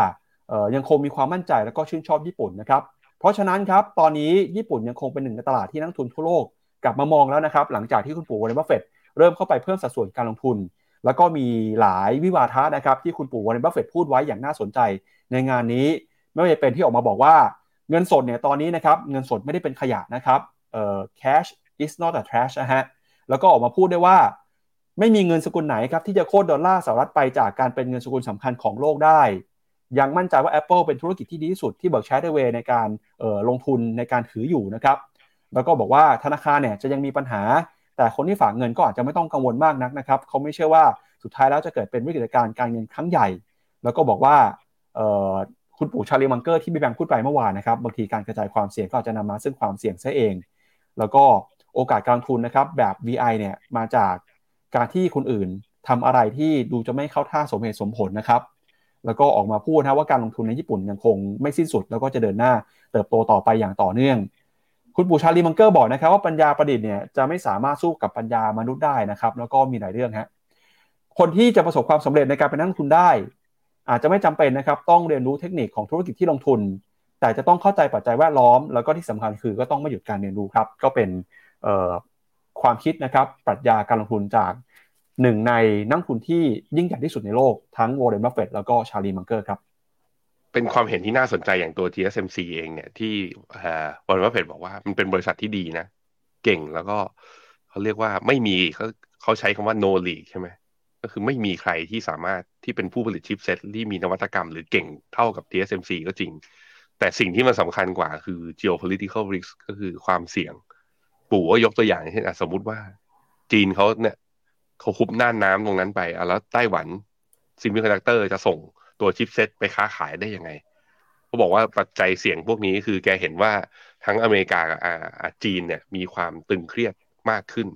ยังคงมีความมั่นใจแล้วก็ชื่นชอบญี่ปุ่นนะครับ เพราะฉะนั้นครับตอนนี้ญี่ปุ่นยังคงเป็นหนึ่งในตลาดที่นักลงทุนทั่วโลกกลับมามองแล้วนะครับ หลังจากที่คุณปู่วอร์เรนบัฟเฟตเริ่มเข้าไปเพิ่มสัดส่วนการลงทุน แล้วก็มีหลายวิวาทะนะครับที่คุณปู่วอร์เรนบัฟเฟตพูดไว้อย่างน่าสนใจในงานนี้ ไม่ว่าจะเป็นที่ออกมาบอกว่าเงินสดเนี่ยตอนนี้นะครับเงินสดไม่ได้เป็นขยะนะครับเอ่อ cash is not a trash นะฮะแล้วก็ออกมาพูดได้ว่า ไม่มีเงินสกุลไหนครับที่จะโค่นดอลลาร์สหรัฐไปจากการเป็นเงินสกุลสำคัญของโลกได้ ยังมั่นใจว่า Apple เป็นธุรกิจที่ดีที่สุดที่ Berkshire Hathaway ในการลงทุนในการถืออยู่นะครับแล้วก็บอกว่าธนาคารเนี่ยจะยังมีปัญหา แต่คนที่ฝากเงินก็อาจจะไม่ต้องกังวลมากนักนะครับเขาไม่เชื่อว่าสุดท้ายแล้วจะเกิดเป็นวิกฤตการณ์การเงินครั้งใหญ่ แล้วก็บอกว่า คุณปู่ชาลีมังเกอร์ที่พี่แบงค์พูดไปเมื่อวานนะครับบางทีการกระจายความเสี่ยงก็อาจจะนำมาซึ่งความเสี่ยงซะเอง แล้วก็โอกาสการลงทุนนะครับแบบ VI เนี่ยมาจากการที่คนอื่นทำอะไรที่ดูจะไม่เข้าท่าสมเหตุสมผลนะครับแล้วก็ออกมาพูดนะว่าการลงทุนในญี่ปุ่นยังคงไม่สิ้นสุด แล้วก็จะเดินหน้าเติบโตต่อไปอย่างต่อเนื่อง คุณปู่ชาลีมังเกอร์บอกนะครับว่าปัญญาประดิษฐ์เนี่ยจะไม่สามารถสู้กับปัญญามนุษย์ได้นะครับ แล้วก็มีหลายเรื่องฮะคนที่จะประสบความสำเร็จในการเป็นนักลงทุนได้ อาจจะไม่จำเป็นนะครับต้องเรียนรู้เทคนิคของธุรกิจที่ลงทุน แต่จะต้องเข้าใจปัจจัยแวดล้อม แล้วก็ที่สำคัญคือก็ต้องไม่หยุดการเรียนรู้ครับ ก็เป็นความคิดนะครับปรัชญาการลงทุนจากหนึ่งในนักลงทุนที่ยิ่งใหญ่ที่สุดในโลกทั้งวอร์เรนบัฟเฟตแล้วก็ชาลีมังเกอร์ครับ เป็นความเห็นที่น่าสนใจอย่างตัว TSMC เองเนี่ยที่วอร์เรนบัฟเฟตบอกว่ามันเป็นบริษัทที่ดีนะ เก่งแล้วก็เขาเรียกว่าไม่มีเขาเขาใช้คำว่า no league ใช่ไหม ก็คือไม่มีใครที่สามารถที่เป็นผู้ผลิต chipset ที่มีนวัตกรรมหรือเก่งเท่ากับ TSMC ก็จริง แต่สิ่งที่มันสำคัญกว่าคือ geopolitical risk ก็คือความเสี่ยง ปู่ก็ยกตัวอย่างเช่นสมมติว่า จีนเขาเนี่ยเขาคุมน่านน้ำตรงนั้นไปแล้ว Taiwan Semiconductor จะส่งตัว chipset ไปค้าขายได้ยังไงเขาบอกว่าปัจจัยเสี่ยงพวกนี้คือแกเห็นว่าทั้งอเมริกากับจีนเนี่ยมีความตึงเครียดมากขึ้น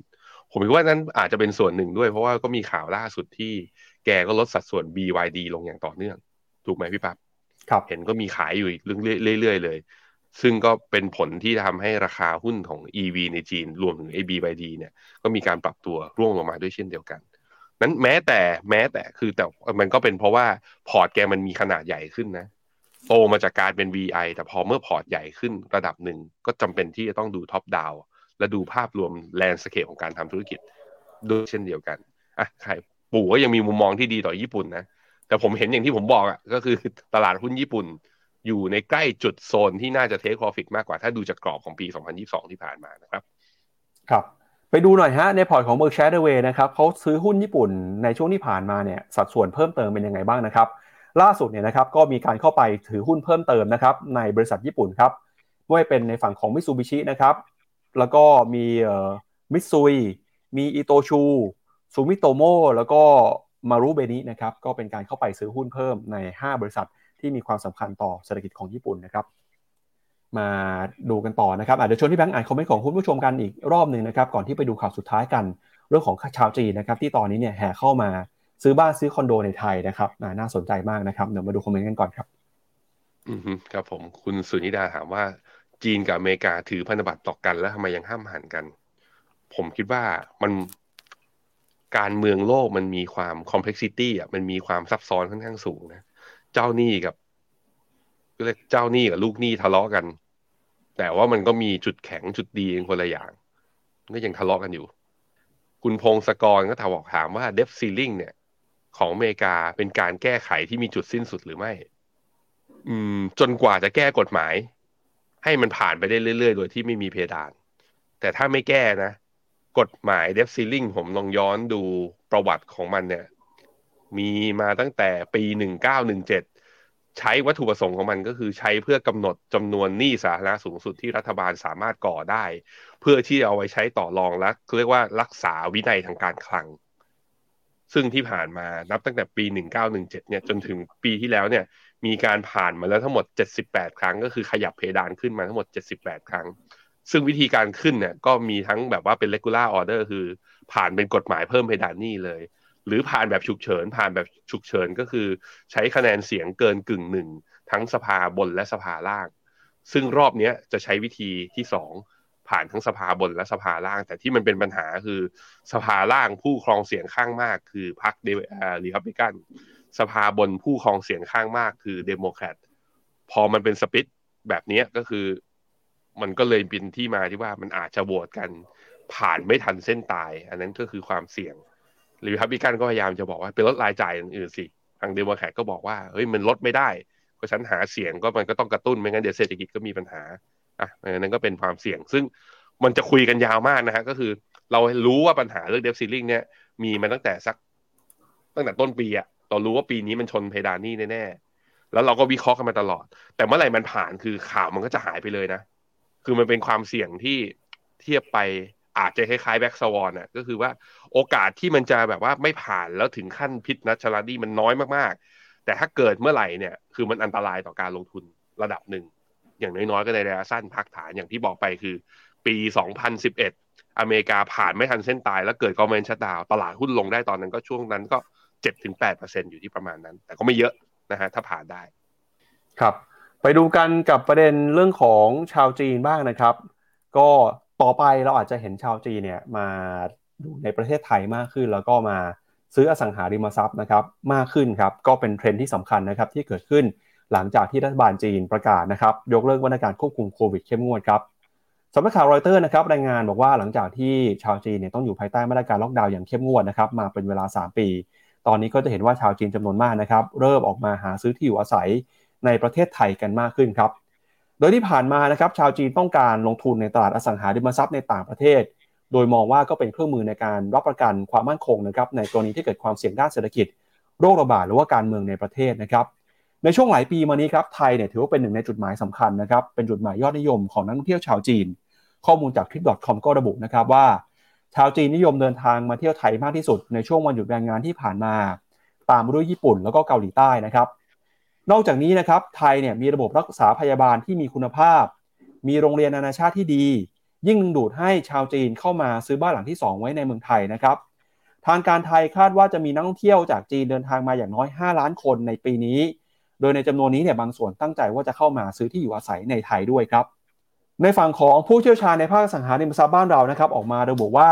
ผมคิดว่านั้นอาจจะเป็นส่วนหนึ่งด้วย เพราะว่าก็มีข่าวล่าสุดที่แกก็ลดสัดส่วน BYD ลงอย่างต่อเนื่อง ถูกไหมพี่ปั๊บครับเห็นก็มีขายอยู่เรื่อยๆเลย ซึ่งก็เป็นผลที่ทำให้ราคาหุ้นของ EV ในจีน รวมถึง BYD เนี่ยก็มีการปรับตัวร่วงลงมาด้วยเช่นเดียวกัน นั้นแม้แต่แม้แต่คือแต่มันก็เป็นเพราะว่าพอร์ตแกมันมีขนาดใหญ่ขึ้นนะโตมาจากการเป็น VI แต่พอเมื่อพอร์ตใหญ่ขึ้นระดับหนึ่งก็จำเป็นที่จะต้องดู top down และดูภาพรวม landscape ของการทำธุรกิจด้วยเช่นเดียวกันอะใครปู่ก็ยังมีมุมมองที่ดีต่อญี่ปุ่นนะแต่ผมเห็นอย่างที่ผมบอกอะก็คือตลาดหุ้นญี่ปุ่น อยู่ในใกล้จุดโซนที่น่าจะ take profit มากกว่าถ้าดูจากกรอบของปี 2022 ที่ผ่านมานะครับ ครับ ไปดูหน่อยฮะในพอร์ตของ Berkshire Hathaway นะครับเขาซื้อหุ้นญี่ปุ่นในช่วงที่ผ่านมาเนี่ยสัดส่วนเพิ่มเติมเป็นยังไงบ้างนะครับ ล่าสุดเนี่ยนะครับก็มีการเข้าไปถือหุ้นเพิ่มเติมนะครับในบริษัทญี่ปุ่นครับไม่ว่าเป็นในฝั่งของมิตซูบิชินะครับ แล้วก็มีมิซุย มีอิโตชูซูมิโตโมแล้วก็มารุเบนินะครับ ก็เป็นการเข้าไปซื้อหุ้นเพิ่มใน 5 บริษัทที่มีความสำคัญต่อเศรษฐกิจของญี่ปุ่นนะครับ มาดูกันต่อนะครับอาจจะชวนพี่แบงค์อ่านคอมเมนต์ของคุณผู้ชมกันอีกรอบหนึ่งนะครับ ก่อนที่ไปดูข่าวสุดท้ายกันเรื่องของชาวจีนนะครับที่ตอนนี้เนี่ยแห่เข้ามาซื้อบ้านซื้อคอนโดในไทยนะครับน่าสนใจมากนะครับเดี๋ยวมาดูคอมเมนต์กันก่อนครับ อืมครับผมคุณสุนิดาถามว่า จีนกับอเมริกาถือพันธบัตรต่อกันแล้วทำไมยังห้ำหั่นกัน ผมคิดว่ามันการเมืองโลกมันมีความ complexity อะมันมีความซับซ้อนค่อนข้างสูงนะ เจ้าหนี้กับก็เรียกเจ้าหนี้กับลูกหนี้ทะเลาะกัน แต่ว่ามันก็มีจุดแข็งจุดดีคนละอย่างก็ยังทะเลาะกันอยู่ คุณพงศกรก็ถามบอกถามว่า debt ceiling เนี่ย ของอเมริกาเป็นการแก้ไขที่มีจุดสิ้นสุดหรือไม่ อืม จนกว่าจะแก้กฎหมาย ให้มันผ่านไปได้เรื่อยๆ โดยที่ไม่มีเพดาน แต่ถ้าไม่แก้นะ กฎหมายเดฟซีลิงผมลองย้อนดูประวัติของมันเนี่ย มีมาตั้งแต่ปีหนึ่งเก้าหนึ่งเจ็ดใช้วัตถุประสงค์ของมันก็คือใช้เพื่อกำหนดจำนวนหนี้สาธารณะสูงสุดที่รัฐบาลสามารถก่อได้ เพื่อที่เอาไว้ใช้ต่อรองและเรียกว่ารักษาวินัยทางการคลัง ซึ่งที่ผ่านมานับตั้งแต่ปี 1917 เนี่ยจนถึงปีที่แล้วเนี่ย มีการผ่านมาแล้วทั้งหมด 78 ครั้ง ก็คือขยับเพดานขึ้นมาทั้งหมด 78 ครั้ง ซึ่งวิธีการขึ้นเนี่ยก็มีทั้งแบบว่าเป็น regular order คือ ผ่านเป็นกฎหมายเพิ่มเพดานนี้เลย หรือผ่านแบบฉุกเฉิน ผ่านแบบฉุกเฉินก็คือใช้คะแนนเสียงเกินกึ่งหนึ่งทั้งสภาบนและสภาล่าง ซึ่งรอบนี้จะใช้วิธีที่สองผ่านทั้งสภาบนและสภาล่าง แต่ที่มันเป็นปัญหาคือสภาล่างผู้ครองเสียงข้างมากคือพรรคเดลิคับบิกัน สภาบนผู้ครองเสียงข้างมากคือเดโมแครตพอมันเป็น split แบบนี้ก็คือ มันก็เลยเป็นที่มาที่ว่ามันอาจจะโหวตกัน ผ่านไม่ทันเส้นตาย อันนั้นก็คือความเสี่ยงหรือพับบิกันก็พยายามจะบอกว่าเป็นลดรายจ่ายอื่นสิ ทางเดโมแครตก็บอกว่าเฮ้ยมันลดไม่ได้เพราะฉันหาเสียงก็มันก็ต้องกระตุ้นไม่งั้นเดี๋ยวเศรษฐกิจก็มีปัญหาอะนั้นก็เป็นความเสี่ยง ซึ่งมันจะคุยกันยาวมากนะฮะก็คือเรารู้ว่าปัญหาเรื่อง debt ceiling เนี่ยมีมาตั้งแต่สักตั้งแต่ต้นปีอะ เรารู้ว่าปีนี้มันชนเพดานนี่แน่ๆแล้วเราก็วิเคราะห์กันมาตลอด แต่เมื่อไหร่มันผ่านคือข่าวมันก็จะหายไปเลยนะ คือมันเป็นความเสี่ยงที่เทียบไปอาจจะคล้ายๆแบ็กสวอนอะก็คือว่าโอกาสที่มันจะแบบว่าไม่ผ่านแล้วถึงขั้นผิดนัดชำระหนี้มันน้อยมากๆ แต่ถ้าเกิดเมื่อไหร่เนี่ยคือมันอันตรายต่อการลงทุนระดับหนึ่ง อย่างน้อยๆ ก็ในระยะสั้นพักฐานอย่างที่บอกไปคือ ปี 2011 อเมริกาผ่านไม่ทันเส้นตาย แล้วเกิดกอเมนชัดดาว ตลาดหุ้นลงได้ตอนนั้นก็ช่วงนั้นก็ 7-8%อร์เซ็นอยู่ที่ประมาณนั้น แต่ก็ไม่เยอะนะฮะถ้าผ่านได้ ครับ ไปดูกันกับประเด็นเรื่องของชาวจีนบ้างนะครับ ก็ต่อไปเราอาจจะเห็นชาวจีนเนี่ยมาดูในประเทศไทยมากขึ้น แล้วก็มาซื้ออสังหาริมทรัพย์นะครับมากขึ้นครับก็เป็นเทรนด์ที่สำคัญนะครับที่เกิดขึ้นหลังจากที่รัฐบาลจีนประกาศนะครับยกเลิกมาตรการควบคุมโควิดเข้มงวดครับสำนักข่าวรอยเตอร์นะครับรายงานบอกว่าหลังจากที่ชาวจีนเนี่ยต้องอยู่ภายใต้มาตรการล็อกดาวน์อย่างเข้มงวดนะครับมาเป็นเวลา 3 ปี ตอนนี้ก็จะเห็นว่าชาวจีนจำนวนมากนะครับ เริ่มออกมาหาซื้อที่อยู่อาศัยในประเทศไทยกันมากขึ้นครับ โดยที่ผ่านมานะครับ ชาวจีนต้องการลงทุนในตลาดอสังหาริมทรัพย์ในต่างประเทศ โดยมองว่าก็เป็นเครื่องมือในการรับประกันความมั่นคงนะครับ ในกรณีที่เกิดความเสี่ยงด้านเศรษฐกิจ โรคระบาดหรือว่าการเมืองในประเทศนะครับ ในช่วงหลายปีมานี้ครับไทยเนี่ยถือว่าเป็นหนึ่งในจุดหมายสำคัญนะครับ เป็นจุดหมายยอดนิยมของนักท่องเที่ยวชาวจีน ข้อมูลจาก trip.com ก็ระบุนะครับว่า ชาวจีนนิยมเดินทางมาเที่ยวไทยมากที่สุดในช่วงวันหยุดแรงงานที่ผ่านมา ตามด้วยญี่ปุ่นแล้วก็เกาหลีใต้นะครับ นอกจากนี้นะครับไทยเนี่ยมีระบบรักษาพยาบาลที่มีคุณภาพ มีโรงเรียนนานาชาติที่ดี ยิ่งดึงดูดให้ชาวจีนเข้ามาซื้อบ้านหลังที่ 2 ไว้ในเมืองไทยนะครับ ทางการไทยคาดว่าจะมีนักท่องเที่ยวจากจีนเดินทางมาอย่างน้อย 5 ล้านคนในปีนี้ โดยในจำนวนนี้เนี่ยบางส่วนตั้งใจว่าจะเข้ามาซื้อที่อยู่อาศัยในไทยด้วยครับ ในฝั่งของผู้เชี่ยวชาญในภาคสังหาริมทรัพย์บ้านเรานะครับ ออกมาระบุว่า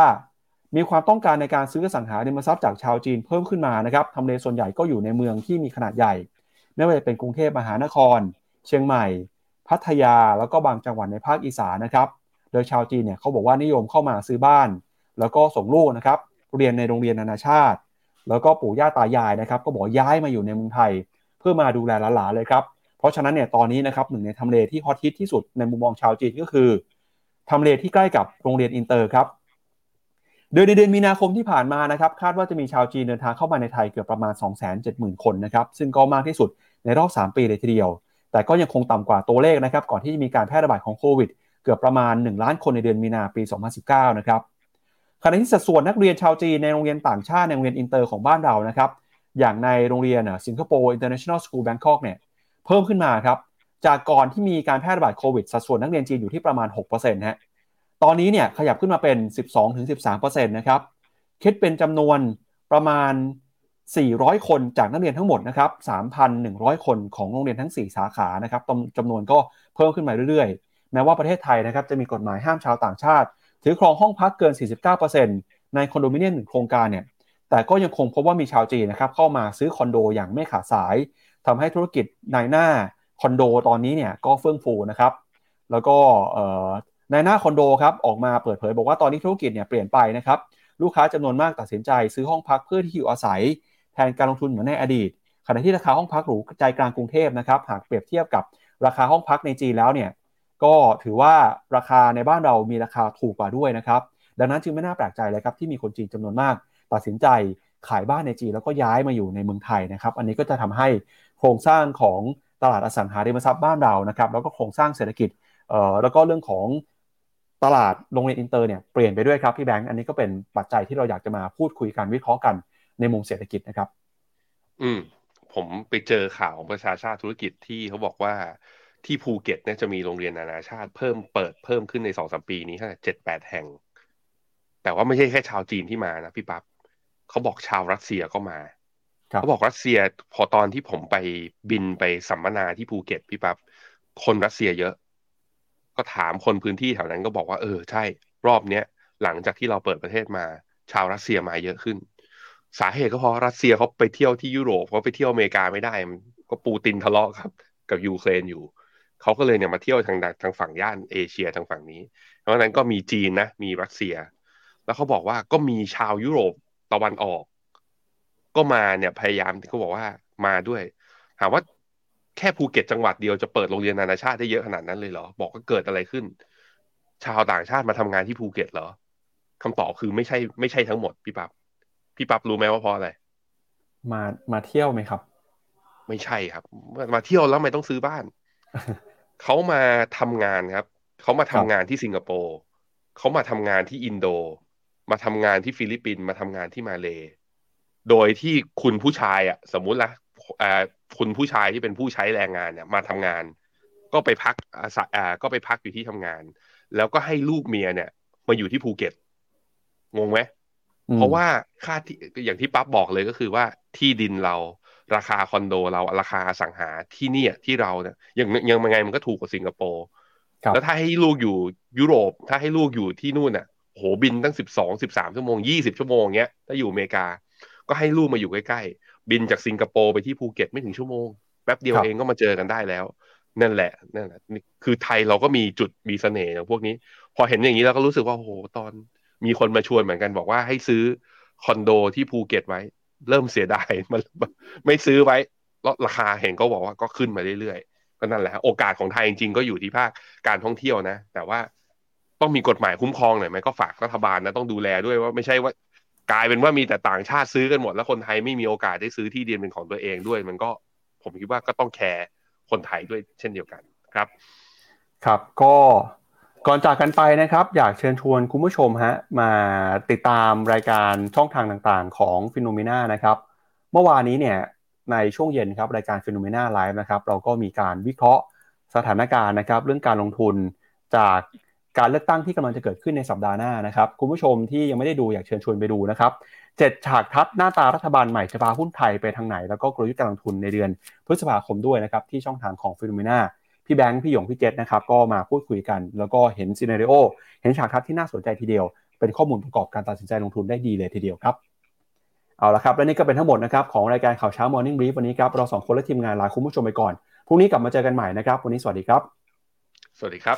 มีความต้องการในการซื้อสังหาริมทรัพย์จากชาวจีนเพิ่มขึ้นมานะครับทำเลส่วนใหญ่ก็อยู่ในเมืองที่มีขนาดใหญ่ ไม่ว่าจะเป็นกรุงเทพมหานคร เชียงใหม่ พัทยาแล้วก็บางจังหวัดในภาคอีสานนะครับ โดยชาวจีนเนี่ยเขาบอกว่านิยมเข้ามาซื้อบ้าน แล้วก็ส่งลูกนะครับเรียนในโรงเรียนนานาชาติ แล้วก็ปู่ย่าตายายนะครับ ก็บอกย้ายมาอยู่ในเมืองไทย เพื่อมาดูแลหลานๆเลยครับ เพราะฉะนั้นเนี่ยตอนนี้นะครับหนึ่งในทำเลที่ฮอตฮิตที่สุดในมุมมองชาวจีนก็คือทำเลที่ใกล้กับโรงเรียนอินเตอร์ครับโดยในเดือนมีนาคมที่ผ่านมานะครับคาดว่าจะมีชาวจีนเดินทางเข้ามาในไทยเกือบประมาณ 270,000 คนนะครับซึ่งก็มากที่สุดในรอบ 3 ปีเลยทีเดียว แต่ก็ยังคงต่ำกว่าตัวเลขนะครับก่อนที่จะมีการแพร่ระบาดของโควิด เกือบประมาณ 1 ล้านคนในเดือนมีนาปี 2019 นะครับขณะที่สัดส่วนนักเรียนชาวจีนในโรงเรียนต่างชาติในโรงเรียนอินเตอร์ของบ้านเรานะครับอย่างในโรงเรียนสิงคโปร์ International School Bangkok เนี่ย เพิ่มขึ้นมาครับ จากก่อนที่มีการแพร่ระบาดโควิดสัดส่วนนักเรียนจีนอยู่ที่ประมาณ6%ฮะตอนนี้เนี่ยขยับขึ้นมาเป็น 12-13%นะครับคิดเป็นจำนวนประมาณ 400 คนจากนักเรียนทั้งหมดนะครับ 3,100 คนของโรงเรียนทั้ง 4 สาขานะครับจำนวนก็เพิ่มขึ้นมาเรื่อยๆ แม้ว่าประเทศไทยนะครับจะมีกฎหมายห้ามชาวต่างชาติ ถือครองห้องพักเกิน 49%ในคอนโดมิเนียมหนึ่งโครงการเนี่ย แต่ก็ยังคงพบว่ามีชาวจีนนะครับเข้ามาซื้อคอนโดอย่างไม่ขาดสาย ทำให้ธุรกิจนายหน้าคอนโดตอนนี้เนี่ยก็เฟื่องฟูนะครับ แล้วก็นายหน้าคอนโดครับออกมาเปิดเผยบอกว่าตอนนี้ธุรกิจเนี่ยเปลี่ยนไปนะครับ ลูกค้าจำนวนมากตัดสินใจซื้อห้องพักเพื่อที่อยู่อาศัย แทนการลงทุนเหมือนในอดีต ขณะที่ราคาห้องพักหรูใจกลางกรุงเทพนะครับหากเปรียบเทียบกับราคาห้องพักในจีนแล้วเนี่ยก็ถือว่าราคาในบ้านเรามีราคาถูกกว่าด้วยนะครับ ดังนั้นจึงไม่น่าแปลกใจเลยครับที่มีคนจีนจำนวนมาก ตัดสินใจขายบ้านในจีนแล้วก็ย้ายมาอยู่ในเมืองไทยนะครับ อันนี้ก็จะทำให้ ครงสร้างของตลาดอสังหาริมทรัพย์บ้านเรานะครับแล้วก็โครงสร้างเศรษฐกิจเอ่อแล้วก็เรื่องของตลาดโรงเรียนอินเตอร์เนี่ยเปลี่ยนไปด้วยครับพี่แบงค์อันนี้ก็เป็นปัจจัยที่เราอยากจะมาพูดคุยกันวิเคราะห์กันในมุมเศรษฐกิจนะครับ อืมผมไปเจอข่าวของประชาชาติธุรกิจที่เขาบอกว่าที่ภูเก็ตเนี่ยจะมีโรงเรียนนานาชาติเพิ่มเปิดเพิ่มขึ้นในสองสามปีนี้เจ็ดแปดแห่ง แต่ว่าไม่ใช่แค่ชาวจีนที่มานะพี่ปั๊บเขาบอกชาวรัสเซียก็มา เขาบอกรัสเซียพอตอนที่ผมไปบินไปสัมมนาที่ภูเก็ตพี่ปั๊บคนรัสเซียเยอะ ก็ถามคนพื้นที่แถวนั้นก็บอกว่าเออใช่ รอบเนี้ยหลังจากที่เราเปิดประเทศมา ชาวรัสเซียมาเยอะขึ้น สาเหตุก็เพราะรัสเซียเขาไปเที่ยวที่ยุโรปเขาไปเที่ยวอเมริกาไม่ได้มันก็ปูตินทะเลาะครับ กับยูเครนอยู่เขาก็เลยเนี่ยมาเที่ยวทางทางฝั่งย่านเอเชียทางฝั่งนี้เพราะนั้นก็มีจีนนะมีรัสเซีย แล้วเขาบอกว่าก็มีชาวยุโรปตะวันออก ก็มาเนี่ยพยายามเขาบอกว่ามาด้วยถามว่าแค่ภูเก็ตจังหวัดเดียวจะเปิดโรงเรียนนานาชาติได้เยอะขนาดนั้นเลยเหรอ บอกว่าเกิดอะไรขึ้น ชาวต่างชาติมาทำงานที่ภูเก็ตเหรอคำตอบคือไม่ใช่ไม่ใช่ทั้งหมดพี่ปั๊บพี่ปั๊บรู้ไหมว่าเพราะอะไร มามาเที่ยวไหมครับ ไม่ใช่ครับมาเที่ยวแล้วไม่ต้องซื้อบ้านเขามาทำงานครับเขามาทำงานที่สิงคโปร์เขามาทำงานที่อินโด มาทำงานที่ฟิลิปปินส์มาทำงานที่มาเล โดยที่คุณผู้ชายอะสมมุติละอ่าคุณผู้ชายที่เป็นผู้ใช้แรงงานเนี่ยมาทำงาน ก็ไปพักอ่าก็ไปพักอยู่ที่ทำงาน แล้วก็ให้ลูกเมียเนี่ย มาอยู่ที่ภูเก็ตงงไหมเพราะว่าค่าที่อย่างที่ปั๊บบอกเลยก็คือว่าที่ดินเราราคาคอนโดเราราคาสังหาที่เนี่ยที่เราเนี่ยยังยังไงมันก็ถูกกว่าสิงคโปร์แล้วถ้าให้ลูกอยู่ยุโรป ถ้าให้ลูกอยู่ที่นู่นอะโหบินตั้งสิบสองสิบสามชั่วโมงยี่สิบชั่วโมงเงี้ยถ้าอยู่อเมริกา ก็ให้ลูกมาอยู่ใกล้ๆ บินจากสิงคโปร์ไปที่ภูเก็ตไม่ถึงชั่วโมง แป๊บเดียวเองก็มาเจอกันได้แล้ว นั่นแหละนั่นแหละคือไทยเราก็มีจุดมีเสน่ห์ของพวกนี้ พอเห็นอย่างนี้เราก็รู้สึกว่าโหตอน มีคนมาชวนเหมือนกันบอกว่าให้ซื้อคอนโดที่ภูเก็ตไว้ เริ่มเสียดายมันไม่ซื้อไว้แล้วราคาเห็นก็บอกว่าก็ขึ้นมาเรื่อยๆก็นั่นแหละโอกาสของไทยจริงๆก็อยู่ที่ภาคการท่องเที่ยวนะ แต่ว่าต้องมีกฎหมายคุ้มครองหน่อยไหมก็ฝากรัฐบาลนะต้องดูแลด้วยว่าไม่ใช่ว่า กลายเป็นว่ามีแต่ต่างชาติซื้อกันหมด แล้วคนไทยไม่มีโอกาสได้ซื้อที่ดินเป็นของตัวเองด้วย มันก็ผมคิดว่าก็ต้องแคร์คนไทยด้วยเช่นเดียวกันครับ ครับก็ก่อนจากกันไปนะครับ อยากเชิญชวนคุณผู้ชมฮะมาติดตามรายการช่องทางต่างๆ ของ FINNOMENA นะครับ เมื่อวานนี้เนี่ยในช่วงเย็นครับรายการ FINNOMENA Live นะครับ เราก็มีการวิเคราะห์สถานการณ์นะครับ เรื่องการลงทุนจาก การเลือกตั้งที่กำลังจะเกิดขึ้นในสัปดาห์หน้านะครับ คุณผู้ชมที่ยังไม่ได้ดูอยากเชิญชวนไปดูนะครับเจ็ดฉากทัดหน้าตารัฐบาลใหม่จะพาหุ้นไทยไปทางไหน แล้วก็กลยุทธ์การลงทุนในเดือนพฤษภาคมด้วยนะครับที่ช่องทางของฟิโนเมนาพี่แบงค์พี่หยงพี่เจษนะครับก็มาพูดคุยกัน แล้วก็เห็นซีนารีโอเห็นฉากทัศน์ที่น่าสนใจทีเดียว เป็นข้อมูลประกอบการตัดสินใจลงทุนได้ดีเลยทีเดียวครับเอาละครับและนี่ก็เป็นทั้งหมดนะครับของรายการข่าวเช้า Morning Brief วันนี้ครับเราสองคนและทีมงานลาคุณผู้ชมไปก่อนพรุ่งนี้กลับมาเจอกันใหม่นะครับวันนี้สวัสดีครับ สวัสดีครับ